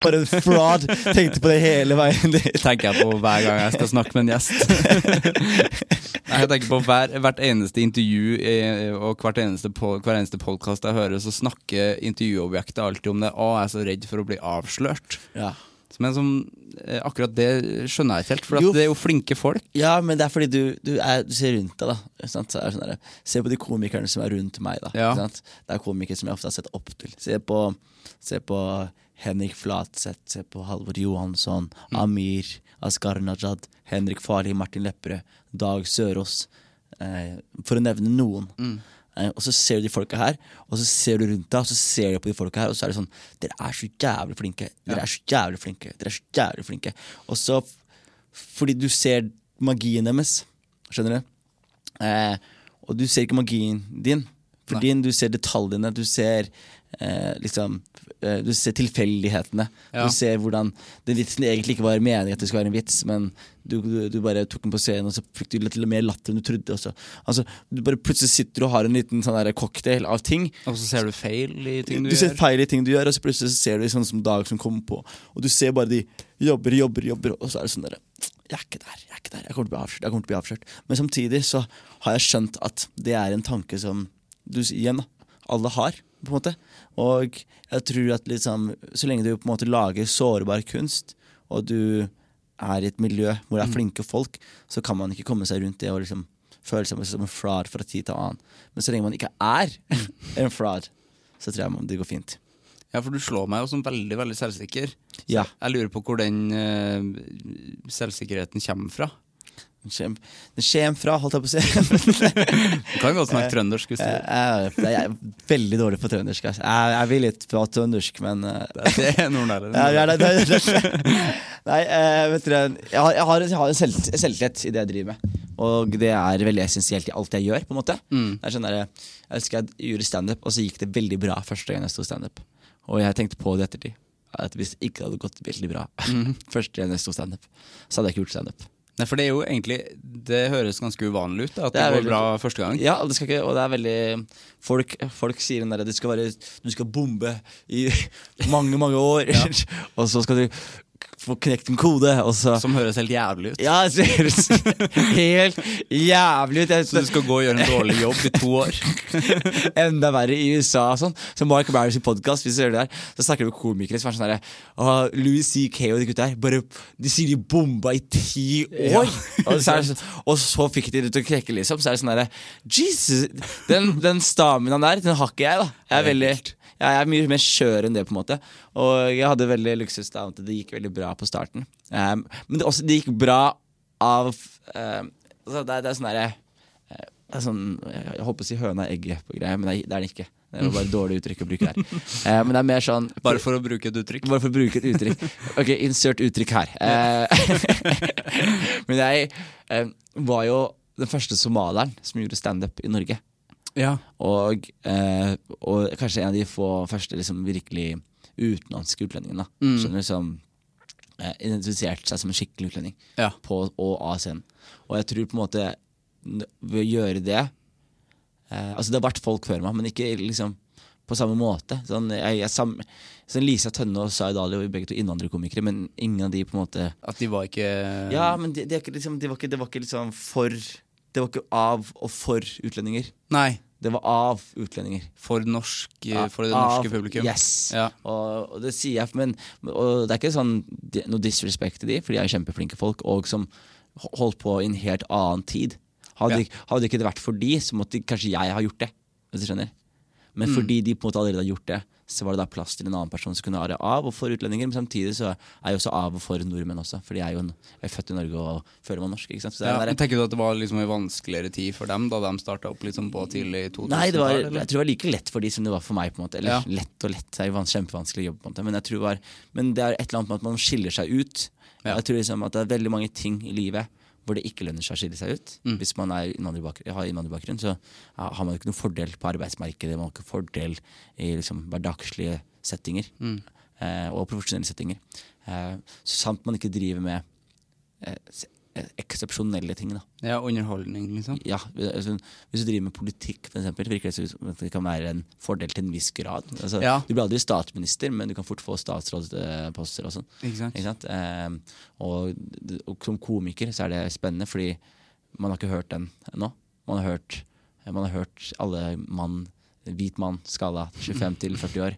For en fraud! Tenkte på det hele veien (laughs) dit. tenker jeg på hver gang jeg skal snakke med en gjest. (laughs) Jeg tenker på hver, hvert eneste intervju eh, og hvert eneste på, hver eneste podkast jeg hører, så snakker intervjuobjektet alltid om det. Å, jeg er så redd for å bli avslørt. Ja. Men som, eh, akkurat det skjønner jeg ikke helt, for Jo. det er jo flinke folk. Ja, men det er fordi du, du, er, du ser rundt deg, da. Sant? Så sånn se på de komikerne som er rundt meg, da. Ja. Sant? Det er komikere som jeg ofte har sett opp til. Se på, se på Henrik Flatseth, se på Halvor Johansson, Amir, Askar Najad, Henrik Farli, Martin Lepperød, Dag Sørås. eh, For å nevne noen. Eh, og så ser du de folka her, og så ser du rundt deg, og så ser du på de folka her, og så er det sånn Dere er så jævlig flinke. Dere er så jævlig flinke. Dere er så jævlig flinke. Og så, fordi du ser magien deres, skjønner du? Eh, og du ser ikke magien din. For Nei. du ser detaljene, du ser eh, liksom eh, Du ser tilfeldighetene. Ja. Du ser hvordan den vitsen egentlig ikke var meningen at det skulle være en vits, men du, du, du bare tok den på scenen, og så fikk du litt mer latter enn du trodde. Altså, du bare Plutselig sitter du og har en liten sånn der cocktail av ting. Og så ser du feil i ting du, Du ser feil i ting du gjør, og så plutselig så ser du sånn som Dag som kommer på, og du ser bare de jobber, jobber, jobber, og så er det sånn derre Jeg er ikke der, jeg er ikke der, jeg kommer til å bli avslørt Men samtidig så har jeg skjønt at det er en tanke som du igjen da, alle har, på en måte. Og jeg tror at liksom, så lenge du på en måte lager sårbar kunst, og du er i et miljø hvor det er flinke folk, så kan man ikke komme seg rundt det og liksom føle seg som en flar fra tid til annen. Men så lenge man ikke er en flar, så tror jeg det går fint. Ja, for du slår meg jo som veldig, veldig selvsikker. Ja. Jeg lurer på hvor den uh, selvsikkerheten kommer fra. Den kommer fra, holdt jeg på å si. (laughs) (laughs) Du kan godt snakke trøndersk hvis du Jeg, jeg, jeg er veldig dårlig på trøndersk. altså. Jeg, jeg vil litt prate trøndersk, men eh, Det er Nord-Nære. Nei, eh, vet dere, jeg har, jeg har, jeg har en selv, selvtillit i det jeg driver med. Og det er veldig essensielt i alt jeg gjør. på en måte Mm. Jeg, er sånn Jeg husker jeg gjorde standup, og så gikk det veldig bra første gang jeg sto standup. Og jeg tenkte på det ettertid. At hvis det ikke hadde gått veldig bra Mm. (laughs) første gang jeg sto standup, så hadde jeg ikke gjort standup. Nei, for det er jo egentlig Det høres ganske uvanlig ut, at Det det, går veldig- bra første gang. Ja, det skal ikke, og det er veldig Folk, folk sier den derre Du du skal bombe i (laughs) mange, mange år, (laughs) og så skal du få knekt en kode, så Som høres helt jævlig ut. Ja, det høres helt jævlig ut. Så du skal gå og gjøre en dårlig jobb i to år. (laughs) enda verre i USA og sånn. Så Mark Barris i podkast, hvis du hører det der, så snakker vi med komikere som er sånn herre «Åh, Louis C.K. og de gutta her, bare De sier de bomba i ti år! og, så sånn, og så fikk de det til å krekke, liksom. Så er det sånn herre Jesus! Den, den staminaen der, den har ikke jeg, da. Jeg er veldig jeg er mye mer skjør enn det, på en måte. Og jeg hadde veldig luksus da, det gikk veldig bra på starten. Um, men det, også, det gikk bra av um, altså det, det er sånn derre eh, sånn, Jeg holdt på å si høna og egget på greia, men det er, det er det ikke. Det var bare et dårlig uttrykk å bruke der. Eh, men det er mer sånn Bare for å bruke et uttrykk. bare for å bruke et uttrykk. Ok, insert uttrykk her. Eh, (laughs) men jeg eh, var jo den første somalieren som gjorde standup i Norge. Ja. Og, eh, og kanskje en av de få første liksom, virkelig utenlandske utlendingene. Mm. Skjønner du, Som eh, identifiserte seg som en skikkelig utlending Ja. på og av scenen. Og jeg tror på en måte ved å gjøre det eh, Altså Det har vært folk før meg, men ikke liksom på samme måte. Sånn, jeg, jeg, sam, sånn Lisa Tønne og Zaid Ali var begge to innvandrerkomikere, men ingen av de på en måte At de var ikke Ja, men det, de, de, liksom, de var var ikke liksom for Det var ikke av og for utlendinger. Nei. Det var av utlendinger. For, norsk, Ja, for det av- norske publikum. Yes. Ja. Og, og det sier jeg, men det er ikke sånn noe disrespekt til de, for de er kjempeflinke folk, og som holdt på i en helt annen tid. Hadde, Ja. hadde ikke det vært for de, så måtte kanskje jeg ha gjort det. Hvis du skjønner. Men Mm. fordi de på en måte allerede har gjort det, så var det da plass til en annen person som kunne være av og for utlendinger. Men samtidig så er jeg også av og for nordmenn også, for jeg er jo en, er født i Norge og føler meg norsk. ikke sant? Så det Ja, der- Tenker du at det var liksom en vanskeligere tid for dem da de starta opp liksom på tidlig 2000-tall? Nei, det var, jeg tror det var like lett for de som det var for meg. på en måte Eller Ja. lett og lett, det er jo kjempevanskelig kjempevanskelig jobb. på en måte Men jeg tror det var Men det er et eller annet med at man skiller seg ut. Ja. Jeg tror liksom at det er veldig mange ting i livet hvor det ikke lønner seg å skille seg ut. Mm. Hvis man er innvandrerbakgrunn, har innvandrerbakgrunn, så har man jo ikke noen fordel på arbeidsmarkedet. Man har ikke fordel i liksom hverdagslige settinger. Mm. Eh, og profesjonelle settinger. Eh, så sant man ikke driver med eh, eksepsjonelle ting. da Ja, underholdning, liksom. ja, altså, Hvis du driver med politikk, for eksempel, virker det som det kan være en fordel til en viss grad. Altså, Ja. Du blir aldri statsminister, men du kan fort få statsrådsposter og sånn. Ikke sant? Ikke sant? Eh, og, og som komiker så er det spennende, fordi man har ikke hørt den ennå. Man har hørt, man har hørt alle mann, hvit mann, skala 25 til 40 år,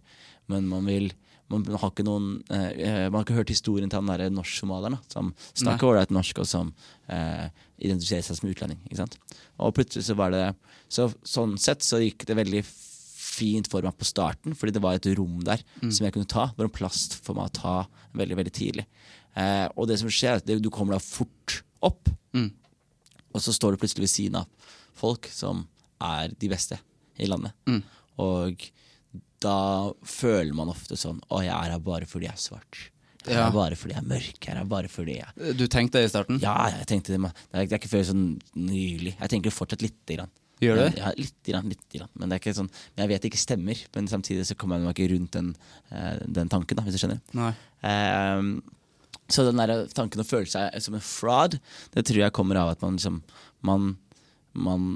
men man vil man har ikke noen eh, Man har ikke hørt historien til han derre norsk-somalieren som snakker ålreit norsk, og som eh, identifiserer seg som utlending. Ikke sant? Og plutselig så var det så, Sånn sett så gikk det veldig fint for meg på starten, fordi det var et rom der som jeg kunne ta. Det var en plass for meg å ta veldig veldig tidlig. Eh, og det som skjer, er at du kommer da fort opp, Mm. og så står du plutselig ved siden av folk som er de beste i landet. Mm. Og da føler man ofte sånn Å, jeg er her bare fordi jeg er svart. Jeg er her bare fordi jeg er mørk. Jeg er her bare fordi jeg Du tenkte det i starten? Ja, jeg tenkte det, men det er, det er ikke før sånn nylig. Jeg tenker fortsatt lite grann. Gjør du? Ja, litt grann, litt grann. Men det er ikke sånn Men jeg vet det ikke stemmer. Men samtidig så kommer jeg meg ikke rundt den, eh, den tanken, da, hvis du skjønner. Nei. Um, så den der tanken å føle seg som en fraud, det tror jeg kommer av at man liksom Man, man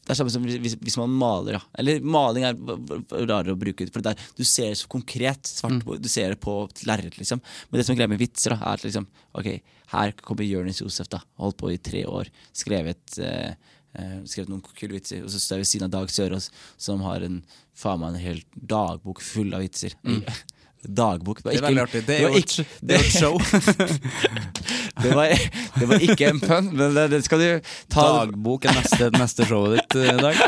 Det er samme som hvis, hvis man maler, Ja. Eller maling er rarere å bruke. For det der, du ser det så konkret. Svart, mm. Du ser det på et lerret, liksom. Men det som er greia med vitser, da, er at liksom Ok, her kommer Jonis Josef, da. Holdt på i tre år. Skrevet eh, eh, skrevet noen kule vitser. Og så står jeg ved siden av Dag Sørås, som har en faen meg en hel dagbok full av vitser. (laughs) Dagbok. Det veldig artig. Det er var artig. ikke- det er jo et show. (laughs) det, var, det var ikke en pønn, men det, det skal du ta Dagbok er neste, neste showet ditt eh, i dag.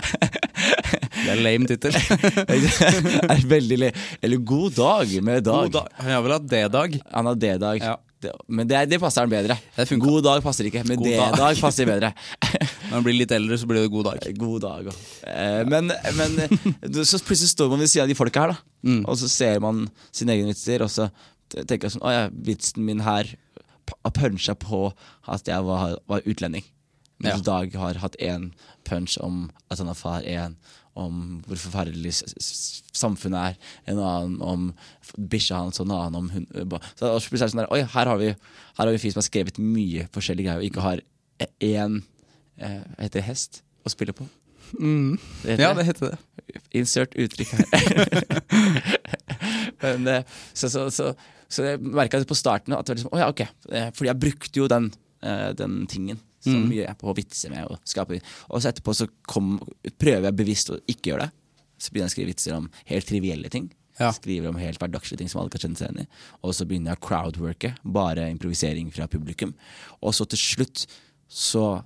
Det er lame tittel. (laughs) er veldig Eller God dag med dag. God dag. Han har vel hatt D-dag? Han har D-dag. Ja. Det- Men det, det passer den bedre. Det. God dag passer ikke, men God dag. D-dag passer bedre. (laughs) Når man blir litt eldre, så blir det god dag. God dag òg. Eh, men, men eh, så plutselig står man ved siden av de folka her, da. Mm. Og så ser man sine egne vitser, og så tenker jeg sånn Å ja, vitsen min her har puncha på at jeg var, var utlending. Mens Ja. Dag har hatt én punch om at han har far, én om hvor forferdelig samfunnet er, en annen om bikkja hans, og en annen om hun eh, Så plutselig er det sånn der, Oi, her har vi Her har vi en fyr som har skrevet mye forskjellige greier, og ikke har én eh, heter det? Hest å spille på? Det Ja, det heter det. Insert uttrykk her. (laughs) Men, eh, så, så, så, så jeg merka på starten at det var liksom, oh, ja, ok. Eh, Fordi jeg brukte jo den, den tingen som Mm. mye er på å vitse med. Og, skape. og så etterpå så kom, prøver jeg bevisst å ikke gjøre det. Så begynner jeg å skrive vitser om helt trivielle ting. Ja. Skriver om helt hverdagslige ting som alle kan kjenne seg igjen i. Og så begynner jeg å crowdworke, bare improvisering fra publikum. Og så til slutt så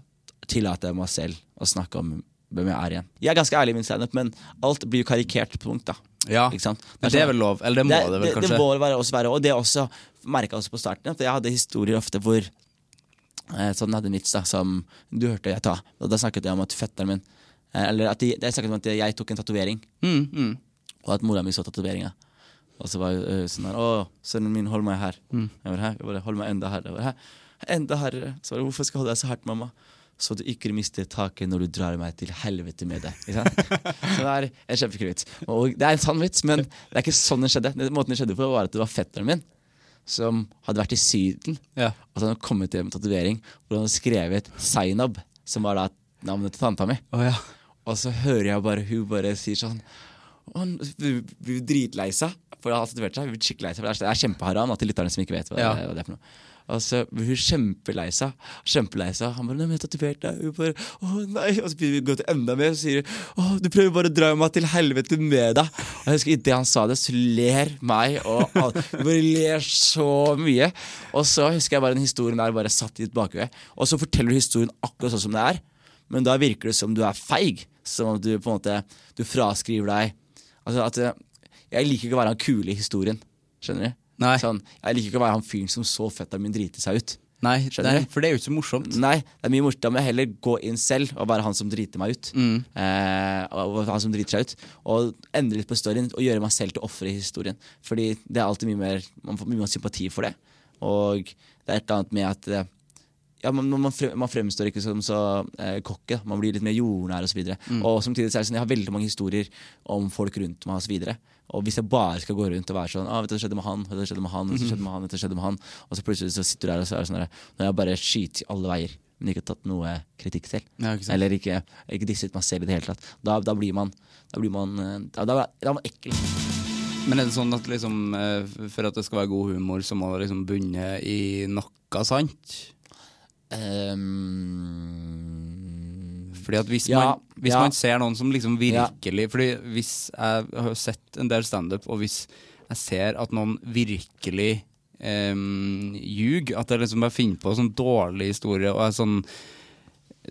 tillater jeg meg selv å snakke om hvem jeg er igjen. Jeg er ganske ærlig i min standup, men alt blir jo karikert på punkt. da Ja? Men det er vel lov? Eller det må det, vel kanskje? Det må det være, også være. Og det også merka jeg også på starten. For jeg hadde historier ofte hvor eh, Sånn hadde en vits da som du hørte jeg ta. Og da snakket jeg om at fetteren min eh, Eller at de, jeg snakket om at jeg tok en tatovering, Mm, mm. og at mora mi så tatoveringa. Og så var hun sånn her Å, sønnen min, hold meg her. Mm. Jeg var her. Jeg bare, hold meg enda her. Jeg bare, her. Enda herre. Så var det, hvorfor skal jeg holde deg så hardt, mamma? Så du ikke mister taket når du drar meg til helvete med deg. (laughs) Så det er en kjempekul vits. Og det er en sann vits, men det er ikke sånn det skjedde. Måten det skjedde på, var at det var fetteren min som hadde vært i Syden. Ja. Og så hadde han kommet hjem med tatovering hvor han hadde skrevet Zainab, som var da navnet til tanta mi. Oh, ja. Og så hører jeg bare hun bare sier sånn «Å, Hun blir dritlei seg. For han har tatovert seg. Hun blir skikkelig lei seg, for det er- det kjempeharam til lytterne som ikke vet hva, Ja. hva det er for noe. Og så blir hun kjempelei seg. Kjempelei seg. Han bare 'Nei, men jeg har tatovert deg.' Hun bare 'Å nei.' Og så begynner vi å gå til enda mer, og så sier hun 'Å, du prøver bare å dra meg til helvete med deg'. Og jeg husker idet han sa det, så ler meg og alle. Bare ler så mye. Og så husker jeg bare den historien der bare satt i et bakhue. Og så forteller du historien akkurat sånn som det er. Men da virker det som du er feig. Som du på en måte Du fraskriver deg Altså at eh, Jeg liker ikke å være han kule i historien. Skjønner du? Nei. Sånn, jeg liker ikke å være han fyren som så fetteren min drite seg ut. Nei, nei, for det er jo ikke så morsomt. Nei, det er mye morsomt, morsommere heller gå inn selv og være han som driter meg ut. Mm. Eh, og og han som driter seg ut. Og endre litt på storyen og gjøre meg selv til offer i historien. Fordi det er alltid mye mer Man får mye mer sympati for det. Og det er et eller annet med at eh, ja, man, man, frem, man fremstår ikke som så eh, kokke. Man blir litt mer jordnær osv. Mm. og samtidig så er det sånn, jeg har veldig mange historier om folk rundt meg osv. Og, hvis jeg bare skal gå rundt og være sånn ah, vet du hva skjedde med han, vet du hva skjedde med han, vet du hva skjedde med han, vet du hva skjedde med han Og så plutselig så sitter du der og så er det sånn Nå har jeg bare skyter alle veier, men ikke tatt noe kritikk selv. Ja, ikke. Eller ikke, ikke disset meg selv i det hele tatt. Da, da blir man Da blir man, eh, da, da, da er man ekkel. Men er det sånn at liksom, eh, for at det skal være god humor, så må det liksom bunne i noe sant? Um, Fordi at hvis, Ja, man, hvis ja. man ser noen som liksom virkelig Fordi hvis jeg har sett en del standup, og hvis jeg ser at noen virkelig um, ljuger, at jeg liksom bare finner på sånn dårlig historie og er sånn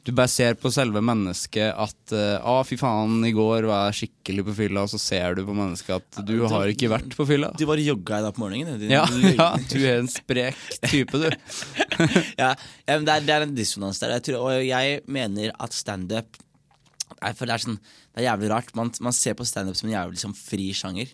Du bare ser på selve mennesket at uh, Å, fy faen, i går var jeg skikkelig på fylla, og så ser du på mennesket at du har ikke vært på fylla. Du bare jogga i dag på morgenen. Din Ja, (laughs) ja, du er en sprek type, du. (laughs) ja, det, er, det er en dissonans der. Jeg tror, og jeg mener at standup det, er sånn, det er jævlig rart. Man, man ser på standup som en jævlig liksom, fri sjanger.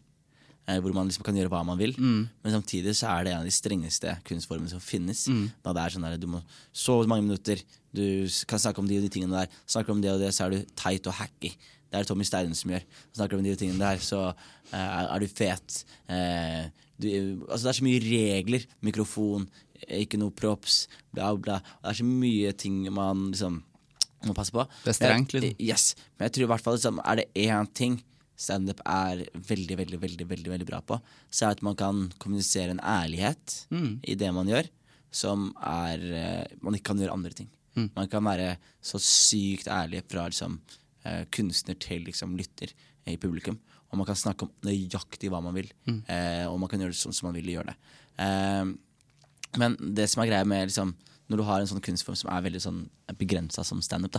Eh, hvor man liksom kan gjøre hva man vil. Men samtidig så er det en av de strengeste kunstformene som finnes. Da det er sånn der, Du må sove mange minutter, du kan snakke om de og de tingene der. Snakker om det og det, så er du teit og hacky. Det er det Tommy Steinen som gjør. Snakker om de og tingene der, så eh, er, du fet. Eh, du, altså det er så mye regler. Mikrofon, ikke noe props, bla, bla. Det er så mye ting man liksom må passe på. Det er strengt, liksom. Yes, men jeg tror i hvert fall liksom, er det én ting standup er veldig, veldig, veldig, veldig, veldig bra på, så er det at man kan kommunisere en ærlighet Mm. i det man gjør, som er eh, Man ikke kan gjøre andre ting. Mm. Man kan være så sykt ærlig fra liksom, eh, kunstner til liksom, lytter i publikum. Og man kan snakke om nøyaktig hva man vil, Mm. eh, og man kan gjøre det sånn som man vil gjøre det. Eh, men det som er greia med liksom, når du har en sånn kunstform som er veldig sånn begrensa som standup,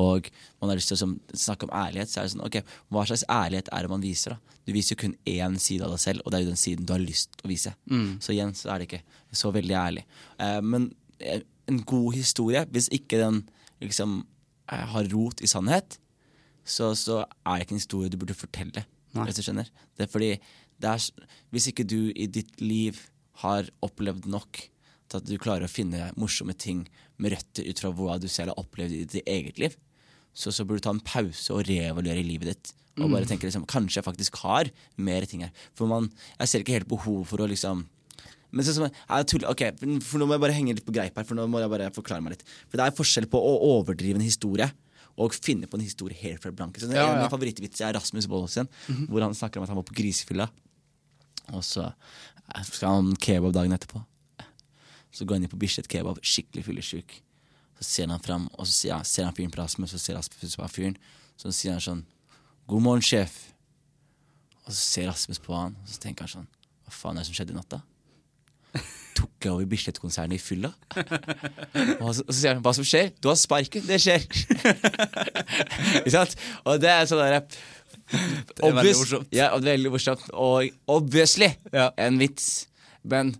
og man har lyst til å sånn, snakke om ærlighet, så er det sånn ok, hva slags ærlighet er det man viser? da? Du viser jo kun én side av deg selv, og det er jo den siden du har lyst til å vise. Så igjen så er det ikke så veldig ærlig. Eh, men eh, en god historie, hvis ikke den liksom eh, har rot i sannhet, så, så er det ikke en historie du burde fortelle. Nei. Hvis du skjønner. Det er fordi det er, Hvis ikke du i ditt liv har opplevd nok til at du klarer å finne morsomme ting med røtter ut fra hva du selv har opplevd i ditt eget liv, så, så burde du ta en pause og reevaluere livet ditt. Og bare tenke liksom, kanskje jeg faktisk har mer ting her. For man, jeg ser ikke helt behov for å liksom men så, så, jeg tuller, ok, for- Nå må jeg bare henge litt på greip her. For nå må jeg bare forklare meg litt For det er forskjell på å overdrive en historie og finne på en historie helt fra blanke. Så En Ja, av ja. mine favorittvitser er Rasmus Bollesen, mm -hmm. hvor han snakker om at han var på grisefylla. Og så eh, skal han ha kebab dagen etterpå. Så går han inn på Bislett kebab, skikkelig fyllesyk. Så ser han fram, og så ser, han, ser han fyren på Rasmus, og så ser Rasmus på fyren. Så sier han sånn God morgen, sjef. Og så ser Rasmus på han, og så tenker han sånn Hva faen er det som skjedde i natt, da? Tok jeg over Bislett-konsernet i fylla? Og så, og så sier han hva som skjer? Du har sparken. Det skjer. (laughs) Ikke sant? Og det er sånn derre er veldig morsomt. Ja, og det er veldig morsomt. Og obviously Ja. en vits. Men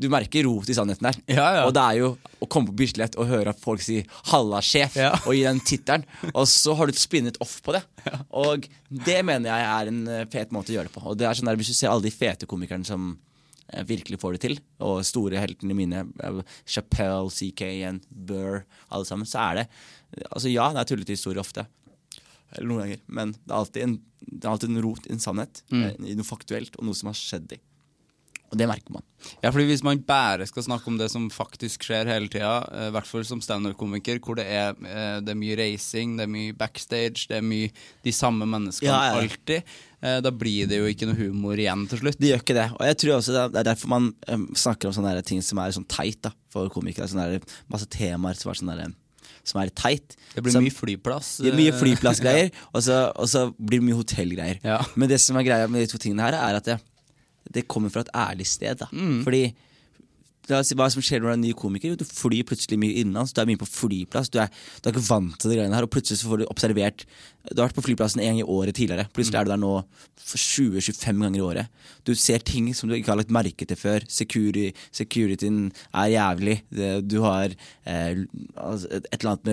du merker ro i sannheten der. Ja, ja. Og det er jo å komme på Bislett og høre at folk sier 'halla, sjef' Ja. og gi den tittelen. Og så har du spinnet off på det. Og det mener jeg er en eh, fet måte å gjøre det på. Og det er sånn der, Hvis du ser alle de fete komikerne som virkelig får det til, og store heltene mine, eh, Chappelle, CK igjen, Burr, alle sammen, så er det Altså ja, det er tullete historier ofte. Eller noen ganger. Men det er alltid en, det er alltid en rot i en sannhet. mm. I noe faktuelt, og noe som har skjedd i. Og det merker man. Ja, fordi Hvis man bare skal snakke om det som faktisk skjer hele tida, eh, i hvert fall som standup-komiker, hvor det er, eh, det er mye reising, det er mye backstage, det er mye de samme menneskene Ja, ja. alltid, eh, da blir det jo ikke noe humor igjen til slutt. Det gjør ikke det. Og jeg tror også det er- er derfor man snakker om sånne ting som er sånn teit da, for komikere. Sånne masse temaer som er sånn der, som er teit. Det blir så, mye flyplass. det er mye (laughs) flyplassgreier, ja. og, så, og så blir det mye hotellgreier. Ja. Men det som er greia med de to tingene her, er at det, det kommer fra et ærlig sted. Da. Mm. Fordi Hva som skjer når du er en ny komiker? Du flyr plutselig mye innenlands. Du er mye på flyplass. Du er, du er ikke vant til de greiene her. Og plutselig så får du observert Du har vært på flyplassen en gang i året tidligere. Plutselig er du der nå 20-25 ganger i året. Du ser ting som du ikke har lagt merke til før. Security, securityen er jævlig. Du har eh, altså, et eller annet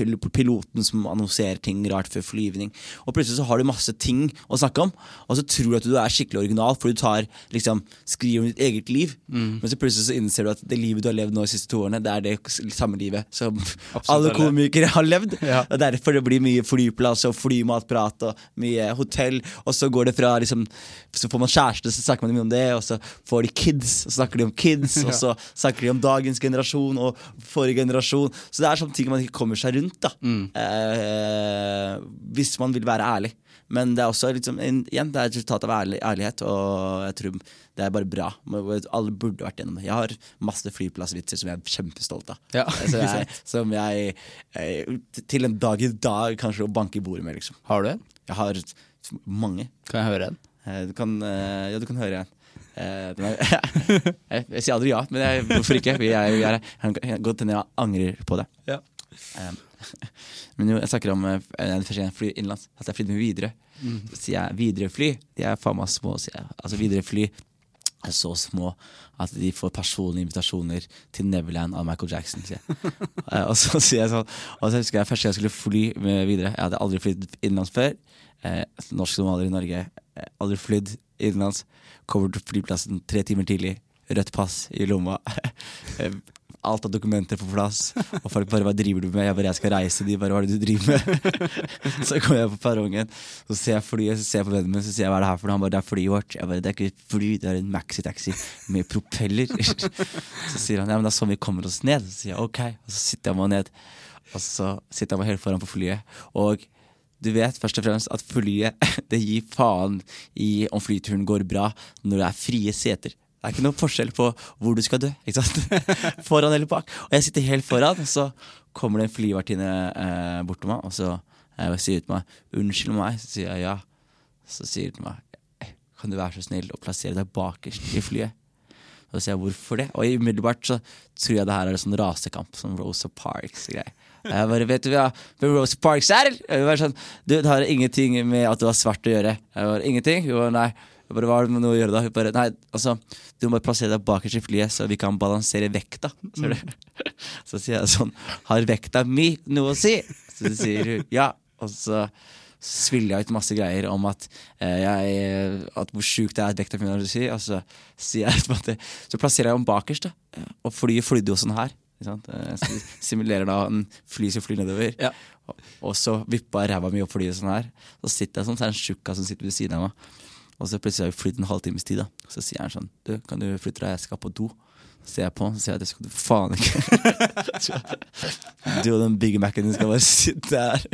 med piloten som annonserer ting rart før flyvning. Og plutselig så har du masse ting å snakke om, og så tror du at du er skikkelig original, for du tar liksom skriver om ditt eget liv. Men så plutselig så innser du at det livet du har levd nå de siste to årene, det er det samme livet som alle alle. komikere har levd. (laughs) Ja. Det er derfor det blir mye flyplass og flymatprat og mye hotell. Og så går det fra liksom Så får man kjæreste, så snakker man mye om det, og så får de kids, og så snakker de om kids, (laughs) og så snakker de om dagens generasjon og forrige generasjon. Så det er sånne ting man ikke kommer seg rundt, da. Eh, hvis man vil være ærlig. Men det er også liksom, igjen, det er et resultat av ærlig, ærlighet, og jeg tror det er bare bra. Alle burde vært gjennom det. Jeg har masse flyplassvitser som jeg er kjempestolt av. Ja, (laughs) som, jeg, som jeg til en dag i dag kanskje å banke i bordet med, liksom. Har du en? Jeg har mange. Kan jeg høre en? Eh, Du kan, eh, ja, du kan høre en. Eh, (laughs) jeg, jeg sier aldri ja, men jeg, hvorfor ikke? Vi er, vi er, jeg godt hende jeg angrer på det. Um, (laughs) men jo, jeg snakker om uh, jeg flyr innenlands. At jeg flydde med Widerøe. Så sier jeg Widerøe-fly. De er faen meg små, sier jeg. Altså Widerøe-fly er så små at de får personlige invitasjoner til Neverland av Michael Jackson. Sier jeg. (laughs) Eh, og så sier jeg sånn Og så husker jeg første gang jeg skulle fly med Widerøe. Jeg hadde aldri flydd innenlands før. Eh, norsk somalier i Norge. Eh, aldri flydd innenlands. Kommer til flyplassen tre timer tidlig. Rødt pass i lomma. (laughs) Alt av dokumenter på plass. Og folk bare 'hva driver du med?' Jeg bare 'jeg skal reise'. De bare 'hva er det du driver med?' (laughs) så kommer jeg på perrongen, så ser jeg flyet, så ser jeg på vennen min, så sier jeg 'hva er det her for noe?' Han bare 'det er flyet vårt'. Jeg bare 'det er ikke et fly, det er en maxitaxi med propeller'. (laughs) så sier han 'ja, men det er sånn vi kommer oss ned'. Så sier jeg 'ok', og så sitter jeg meg ned. Og så sitter jeg meg helt foran på flyet. Og du vet først og fremst at flyet (laughs) det gir faen i om flyturen går bra når det er frie seter. Det er ikke noen forskjell på hvor du skal dø. ikke sant? (laughs) Foran eller bak. Og jeg sitter helt foran, og så kommer det en flyvertinne eh, bort til meg og så eh, sier hun til meg 'unnskyld meg'. Så sier jeg ja. Så sier hun til meg 'kan du være så snill å plassere deg bakerst i flyet'? Og så sier jeg hvorfor det? Og umiddelbart så tror jeg det her er en sånn rasekamp, sånn Rosa Parks-greie. Jeg bare, vet du hva Rosa Parks er? Jeg bare sånn, du, Det har ingenting med at du har svart å gjøre. Jeg bare, ingenting? Jo, nei. Jeg bare, Hva har det med noe å gjøre da? Hun bare, nei, altså, Du må bare plassere deg bakerst i flyet, så vi kan balansere vekta. (laughs) Så, (laughs) så sier jeg sånn Har vekta mi noe å si? Så sier hun ja. Og så sviller jeg ut masse greier om at, eh, jeg, at hvor sjukt det er at vekta mi har noe å si. Og så, sier jeg, (laughs) måte, så plasserer jeg henne bakerst, da. Og flyet flydde jo sånn her. Sant? Eh, Så simulerer da en fly som flyr nedover. Ja. Og, så vippa jeg ræva mi opp flyet sånn her. Så sitter jeg sånn, så er det en tjukkas som sitter ved siden av meg. Og så plutselig har vi flydd en halvtimes tid. da Så sier han sånn Du, kan du flytte deg, jeg skal på do. Så ser jeg på så sier jeg at det skal du faen ikke. (laughs) du og den Big Mac-en din skal bare sitte her.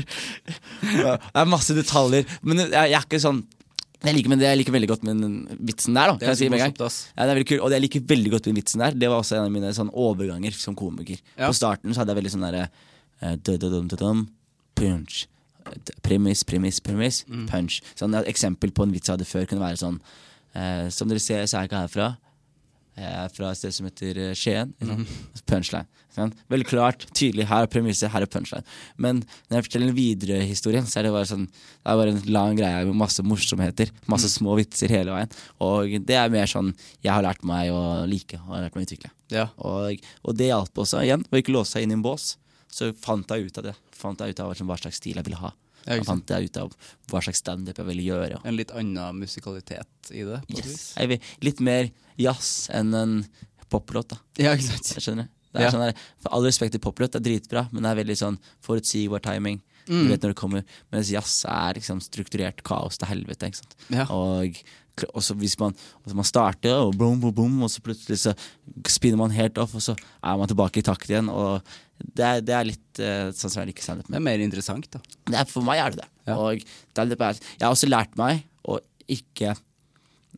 Det er masse detaljer. Men jeg, jeg er ikke sånn jeg liker, men det jeg liker veldig godt med den vitsen der. da Det er si morsomt. Ja, det er veldig kul, Og det jeg liker veldig godt med den vitsen der, det var også en av mine sånn overganger som komiker. Ja. På starten så hadde jeg veldig sånn derre uh, punch. Premiss, premiss, premiss, Mm. punch. Sånn Et eksempel på en vits jeg hadde før, kunne være sånn eh, Som dere ser, så er jeg ikke herfra. Jeg er fra et sted som heter eh, Skien. Mm. Punchline. Sånn. Veldig klart, tydelig. Her er premisset, her er punchline. Men når jeg forteller videre historien, så er det bare sånn Det er bare en lang greie med masse morsomheter. Masse Mm. små vitser hele veien. Og det er mer sånn jeg har lært meg å like og har lært meg å utvikle. Ja. Og, og det hjalp også, igjen, å ikke låse seg inn i en bås. Så fant jeg ut av det. Fant jeg ut av hva slags stil jeg ville ha. Jeg fant jeg ut av hva slags standup jeg ville gjøre. En litt annen musikalitet i det. Yes. Jeg vil, litt mer jazz enn en poplåt, da. Ja, ikke sant? Jeg skjønner. Det er sånn der, for all respekt til poplåt, det er dritbra, men det er veldig sånn forutsigbar timing. Mm. Du vet når det kommer Mens jazz er liksom strukturert kaos til helvete. Ikke sant? Ja. Og, og så hvis man, man starter, og boom, boom, boom, og så plutselig så spinner man helt off, og så er man tilbake i takt igjen. Og det er, det er litt uh, sånn som jeg liker standup Det er mer interessant, da. Det er, for meg er det det. Ja. Og Jeg har også lært meg å ikke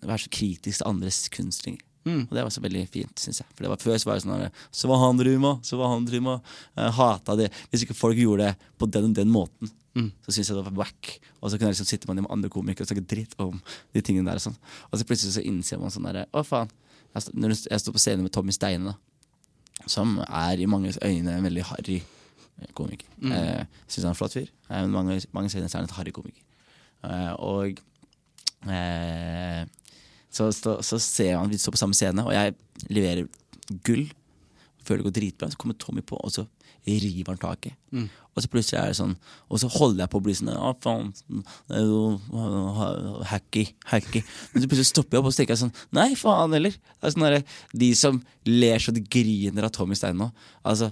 være så kritisk til andres kunst lenger. Mm. Og det var så veldig fint, syns jeg. For det var Før så var det sånn Så var han Ruma, så var han Ruma. Jeg hata det. Hvis ikke folk gjorde det på den og den måten, Mm. så syntes jeg det var wack. Og så kunne jeg liksom sitte med andre komikere og snakke dritt om de tingene der. Og sånn Og så plutselig så innser man sånn derre Å, faen. Jeg Når jeg sto på scenen med Tommy Steine, da, som er i manges øyne en veldig harry komiker. Mm. Eh, Syns han er en flott fyr. Eh, mange, mange øyne så er en harry komiker. Eh, og eh, så, så, så ser han vi står på samme scene, og jeg leverer gull. Føler det går dritbra. Så kommer Tommy på, og så river han taket. Mm. Og så plutselig er det sånn Og så holder jeg på å bli sånn Å, faen. Hacky, hacky. Men så plutselig stopper jeg opp og så tenker jeg sånn Nei, faen heller. Det er sånn der, de som ler så de griner av Tommy Stein nå. Altså,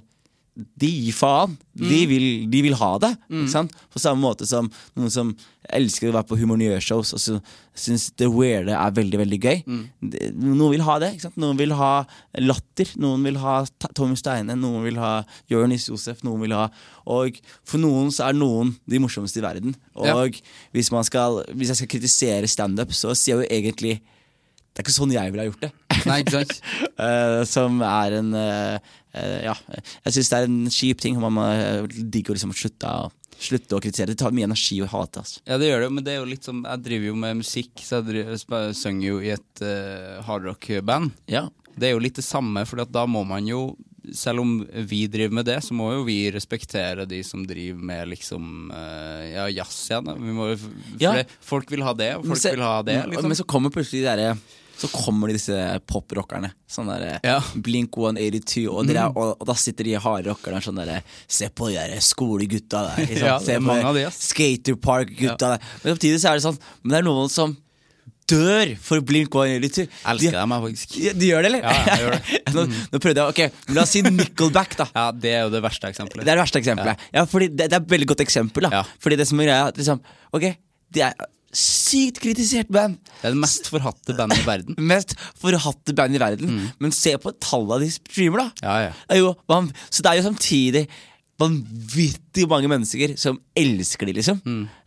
de gir faen. De, vil, de vil ha det. Sant? På samme måte som noen som elsker å være på humornørshows og syns det weirde er veldig veldig gøy. Det- Noen vil ha det. Noen vil ha latter. Noen vil ha Tommy Steine. Noen vil ha Jonis Josef. Noen vil ha Og for noen så er noen de morsomste i verden. Og Ja. hvis, man skal, hvis jeg skal kritisere standup, så sier jeg jo egentlig det er ikke sånn jeg ville ha gjort det. (laughs) Nei, ikke sant? uh, som er en uh, Ja, jeg syns det er en kjip ting. Man må digge å liksom slutte, å- slutte å kritisere. Det tar mye energi å hate. Altså. Ja, det gjør det, men det er jo litt som Jeg driver jo med musikk, så jeg driver, jeg synger jo i et uh, hardrock-band. Ja. Det er jo litt det samme, for da må man jo selv om vi driver med det, så må jo vi respektere de som driver med liksom ja, jazz igjen. Vi må, Ja. folk vil ha det, og folk se- vil ha det. Liksom. Men så kommer plutselig de derre så kommer de disse poprockerne. Sånn derre Ja. Mm. Blink 182, og, dere mm. og, og da sitter de harde rockerne sånn derre Se på de der skolegutta der. Liksom. Ja, Se på de. Skaterpark-gutta der. Men samtidig så er det sånn Men det er noen som dør for Blink 182. Elsker dem, jeg, faktisk. De, de gjør det, eller? Ja, jeg gjør det. (laughs) nå, nå prøvde jeg Ok, men la oss si Nickelback, da. Ja, det er jo det verste eksempelet. Det er det verste eksempelet. Ja, fordi det, det er et veldig godt eksempel. Da. Ja. Fordi det som er greia, liksom, ok, det er sykt kritisert band. Det er det mest forhatte bandet i verden. (laughs) Mest forhatte band i verden. Men se på tallene de streamer, da. Ja, ja. Det jo, man, så det er jo samtidig vanvittig mange mennesker som elsker de, liksom.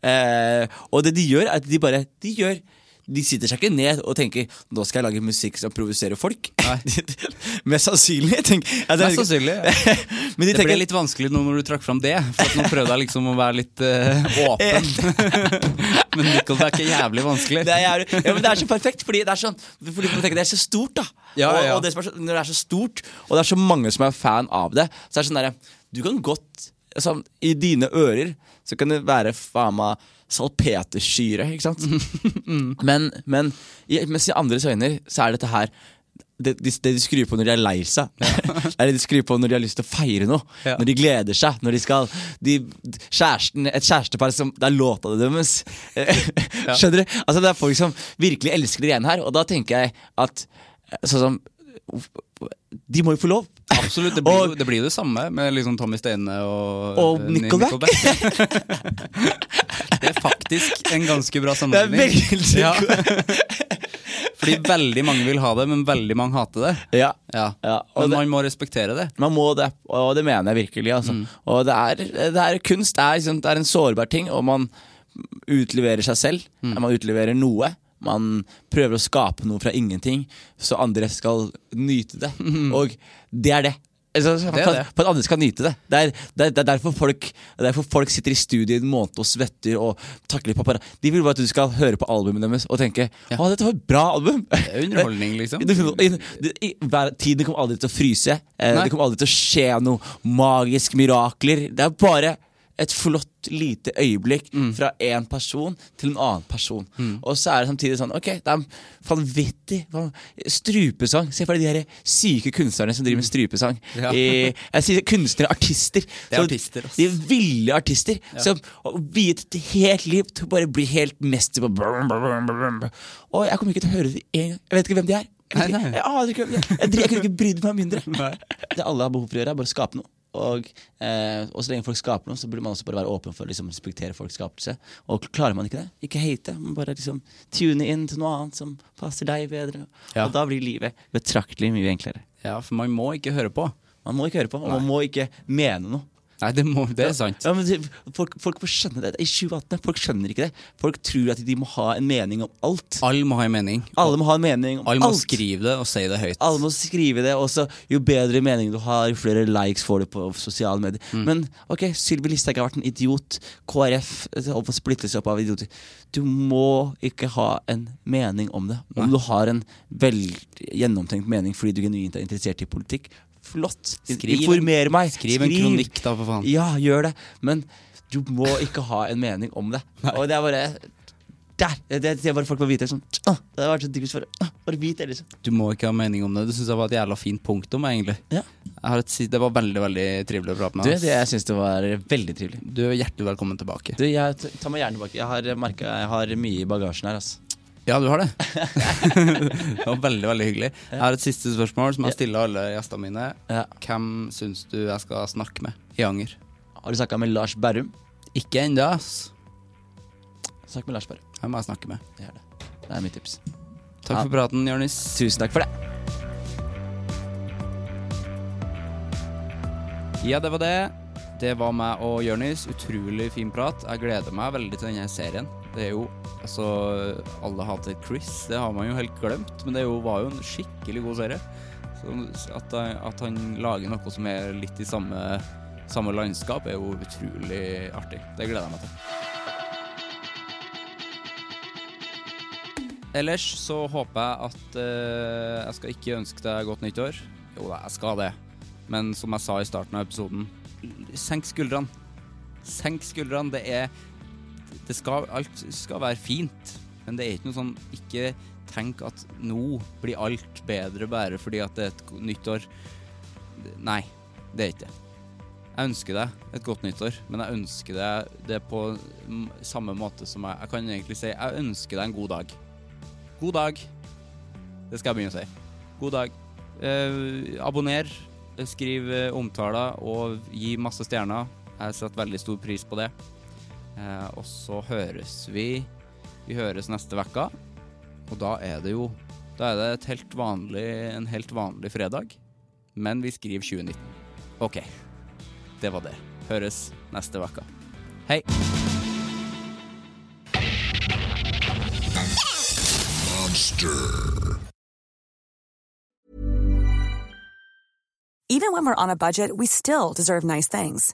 Eh, og det de gjør, er at de bare De gjør de sitter seg ikke ned og tenker Nå skal jeg lage musikk som provoserer folk. (laughs) Mest sannsynlig. Tenk, Mest sannsynlig. Ja. (laughs) Men de Det ble tenker litt vanskelig nå når du trakk fram det, for at nå prøvde jeg liksom å være litt uh, (laughs) åpen. Men Nickelback er jævlig vanskelig. det er, jævlig- ja, men det er så perfekt, fordi det er sånn Fordi tenker det er så stort, da. Ja, og, ja. og det er så, når det er så stort, og det er så mange som er fan av det, så er det sånn derre Du kan godt altså, I dine ører så kan det være faen meg salpetersyre, ikke sant? (laughs) men, men i, mens i andres øyne så er dette her det, det, det de skrur på når de er lei seg. (laughs) det er det de skrur på når de har lyst til å feire noe. Ja. Når de gleder seg. Når de skal de, kjæresten, Et kjærestepar som Det er låta deres. (laughs) Skjønner du? Altså Det er folk som virkelig elsker det greiene her, og da tenker jeg at Sånn som De må jo få lov. Absolutt, det blir, Og- jo, det blir jo det samme med liksom Tommy Steine og, Og eh, Nickelback. (laughs) det er faktisk en ganske bra Det er sammenligning. veldig Ja. Fordi veldig mange vil ha det, men veldig mange hater det. Ja. Ja. Ja, og men det- man må respektere det. Man må det, og det mener jeg virkelig. Altså. Og det er, det er kunst er, liksom, det er en sårbar ting, og man utleverer seg selv. Man utleverer noe. Man prøver å skape noe fra ingenting, så andre skal nyte det. Og det er det. Altså, for, det. for at andre skal nyte det. Det er, det er, er derfor, folk, er derfor folk sitter i studio i en måned og svetter og takler papara. De vil bare at du skal høre på albumet deres og tenke Å, dette var et bra album! Det er underholdning, liksom. (laughs) Tiden kommer aldri til å fryse. Eh, Nei. det kommer aldri til å skje noe magisk mirakler. Det er bare et flott lite øyeblikk Mm. fra én person til en annen person. Og så er det samtidig sånn Ok, det er vanvittig van- strupesang. Se for deg de her syke kunstnerne som driver med strupesang. Ja. I, jeg sier kunstnere, artister. Det er Så artister, også. De er ville artister som har viet et helt liv til å bare bli helt mester på brum, brum, brum. Og jeg kommer ikke til å høre dem en gang. Jeg vet ikke hvem de er. Jeg, ikke, jeg er. Jeg, jeg kunne ikke brydd meg mindre. (laughs) Det alle har behov for å gjøre, er bare å skape noe. Og, eh, og så lenge folk skaper noe, så burde man også bare være åpen for å liksom, respektere folks skapelse. Og klarer man ikke det, ikke hate, men bare liksom tune inn til noe annet som passer deg bedre. Ja. Og da blir livet betraktelig mye enklere. Ja, for man må ikke høre på. Man må ikke høre på, og man må ikke mene noe. Nei, det, må, det er sant. Ja, men folk, folk må skjønne det. I 2018 folk skjønner ikke det. Folk tror at de må ha en mening om alt. Alle må ha en mening. Alle må ha en mening om Alle må alt. skrive det og si det høyt. Alle må skrive det. Også, jo bedre mening du har, jo flere likes får du på sosiale medier. Mm. Men ok, Sylvi Listhaug har vært en idiot. KrF eh, å splittes opp av idioter. Du må ikke ha en mening om det. Om du har en vel gjennomtenkt mening fordi du genuint er interessert i politikk, flott. Skriv Informer meg. Skriv en kronikk, da, for faen. Ja, gjør det. Men du må ikke ha en mening om det. Og det er bare der! Det, det, bare folk må vite. Sånn, «Åh, det har vært så digg for «Åh, Bare vit det, liksom. Du må ikke ha mening om det. Det syns jeg var et jævla fint punktum, egentlig. Ja. Et, det var veldig veldig trivelig å prate med deg. det, jeg syns det var veldig trivelig. Du er hjertelig velkommen tilbake. Du, jeg t- tar meg gjerne tilbake. Jeg har merket, jeg har mye i bagasjen her. Altså. Ja, du har det. (laughs) det var veldig veldig hyggelig. Jeg har et siste spørsmål som jeg stiller alle gjestene mine. Ja. Hvem syns du jeg skal snakke med i Anger? Har du snakka med Lars Berrum? Ikke ennå, ass. Snakk med Lars Berrum. Hvem må jeg snakke med? Gjør det. Det er mitt tips. Takk for praten, Jonis. Tusen takk for det. Ja, det var det. Det var meg og Jonis. Utrolig fin prat. Jeg gleder meg veldig til denne serien. Det er jo Altså, alle hater Chris. Det har man jo helt glemt, men det jo, var jo en skikkelig god serie. Så at, at han lager noe som er litt i samme, samme landskap, er jo utrolig artig. Det gleder jeg meg til. Ellers så håper jeg at eh, Jeg skal ikke ønske deg godt nyttår. Jo da, jeg skal det. Men som jeg sa i starten av episoden, senk skuldrene. Senk skuldrene. Det er det skal, Alt skal være fint, men det er ikke noe sånn Ikke tenk at nå blir alt bedre bare fordi at det er et nyttår. Nei, det er ikke det. Jeg ønsker deg et godt nyttår, men jeg ønsker deg det på samme måte som jeg Jeg kan egentlig si jeg ønsker deg en god dag. God dag. Det skal jeg begynne å si. God dag. Eh, abonner, skriv eh, omtaler og gi masse stjerner. Jeg setter veldig stor pris på det. Eh, og så høres vi Vi høres neste uke. Og da er det jo Da er det et helt vanlig, en helt vanlig fredag. Men vi skriver 2019. OK. Det var det. Høres neste uke. Hei. Even when we're on a budget, we still deserve nice things.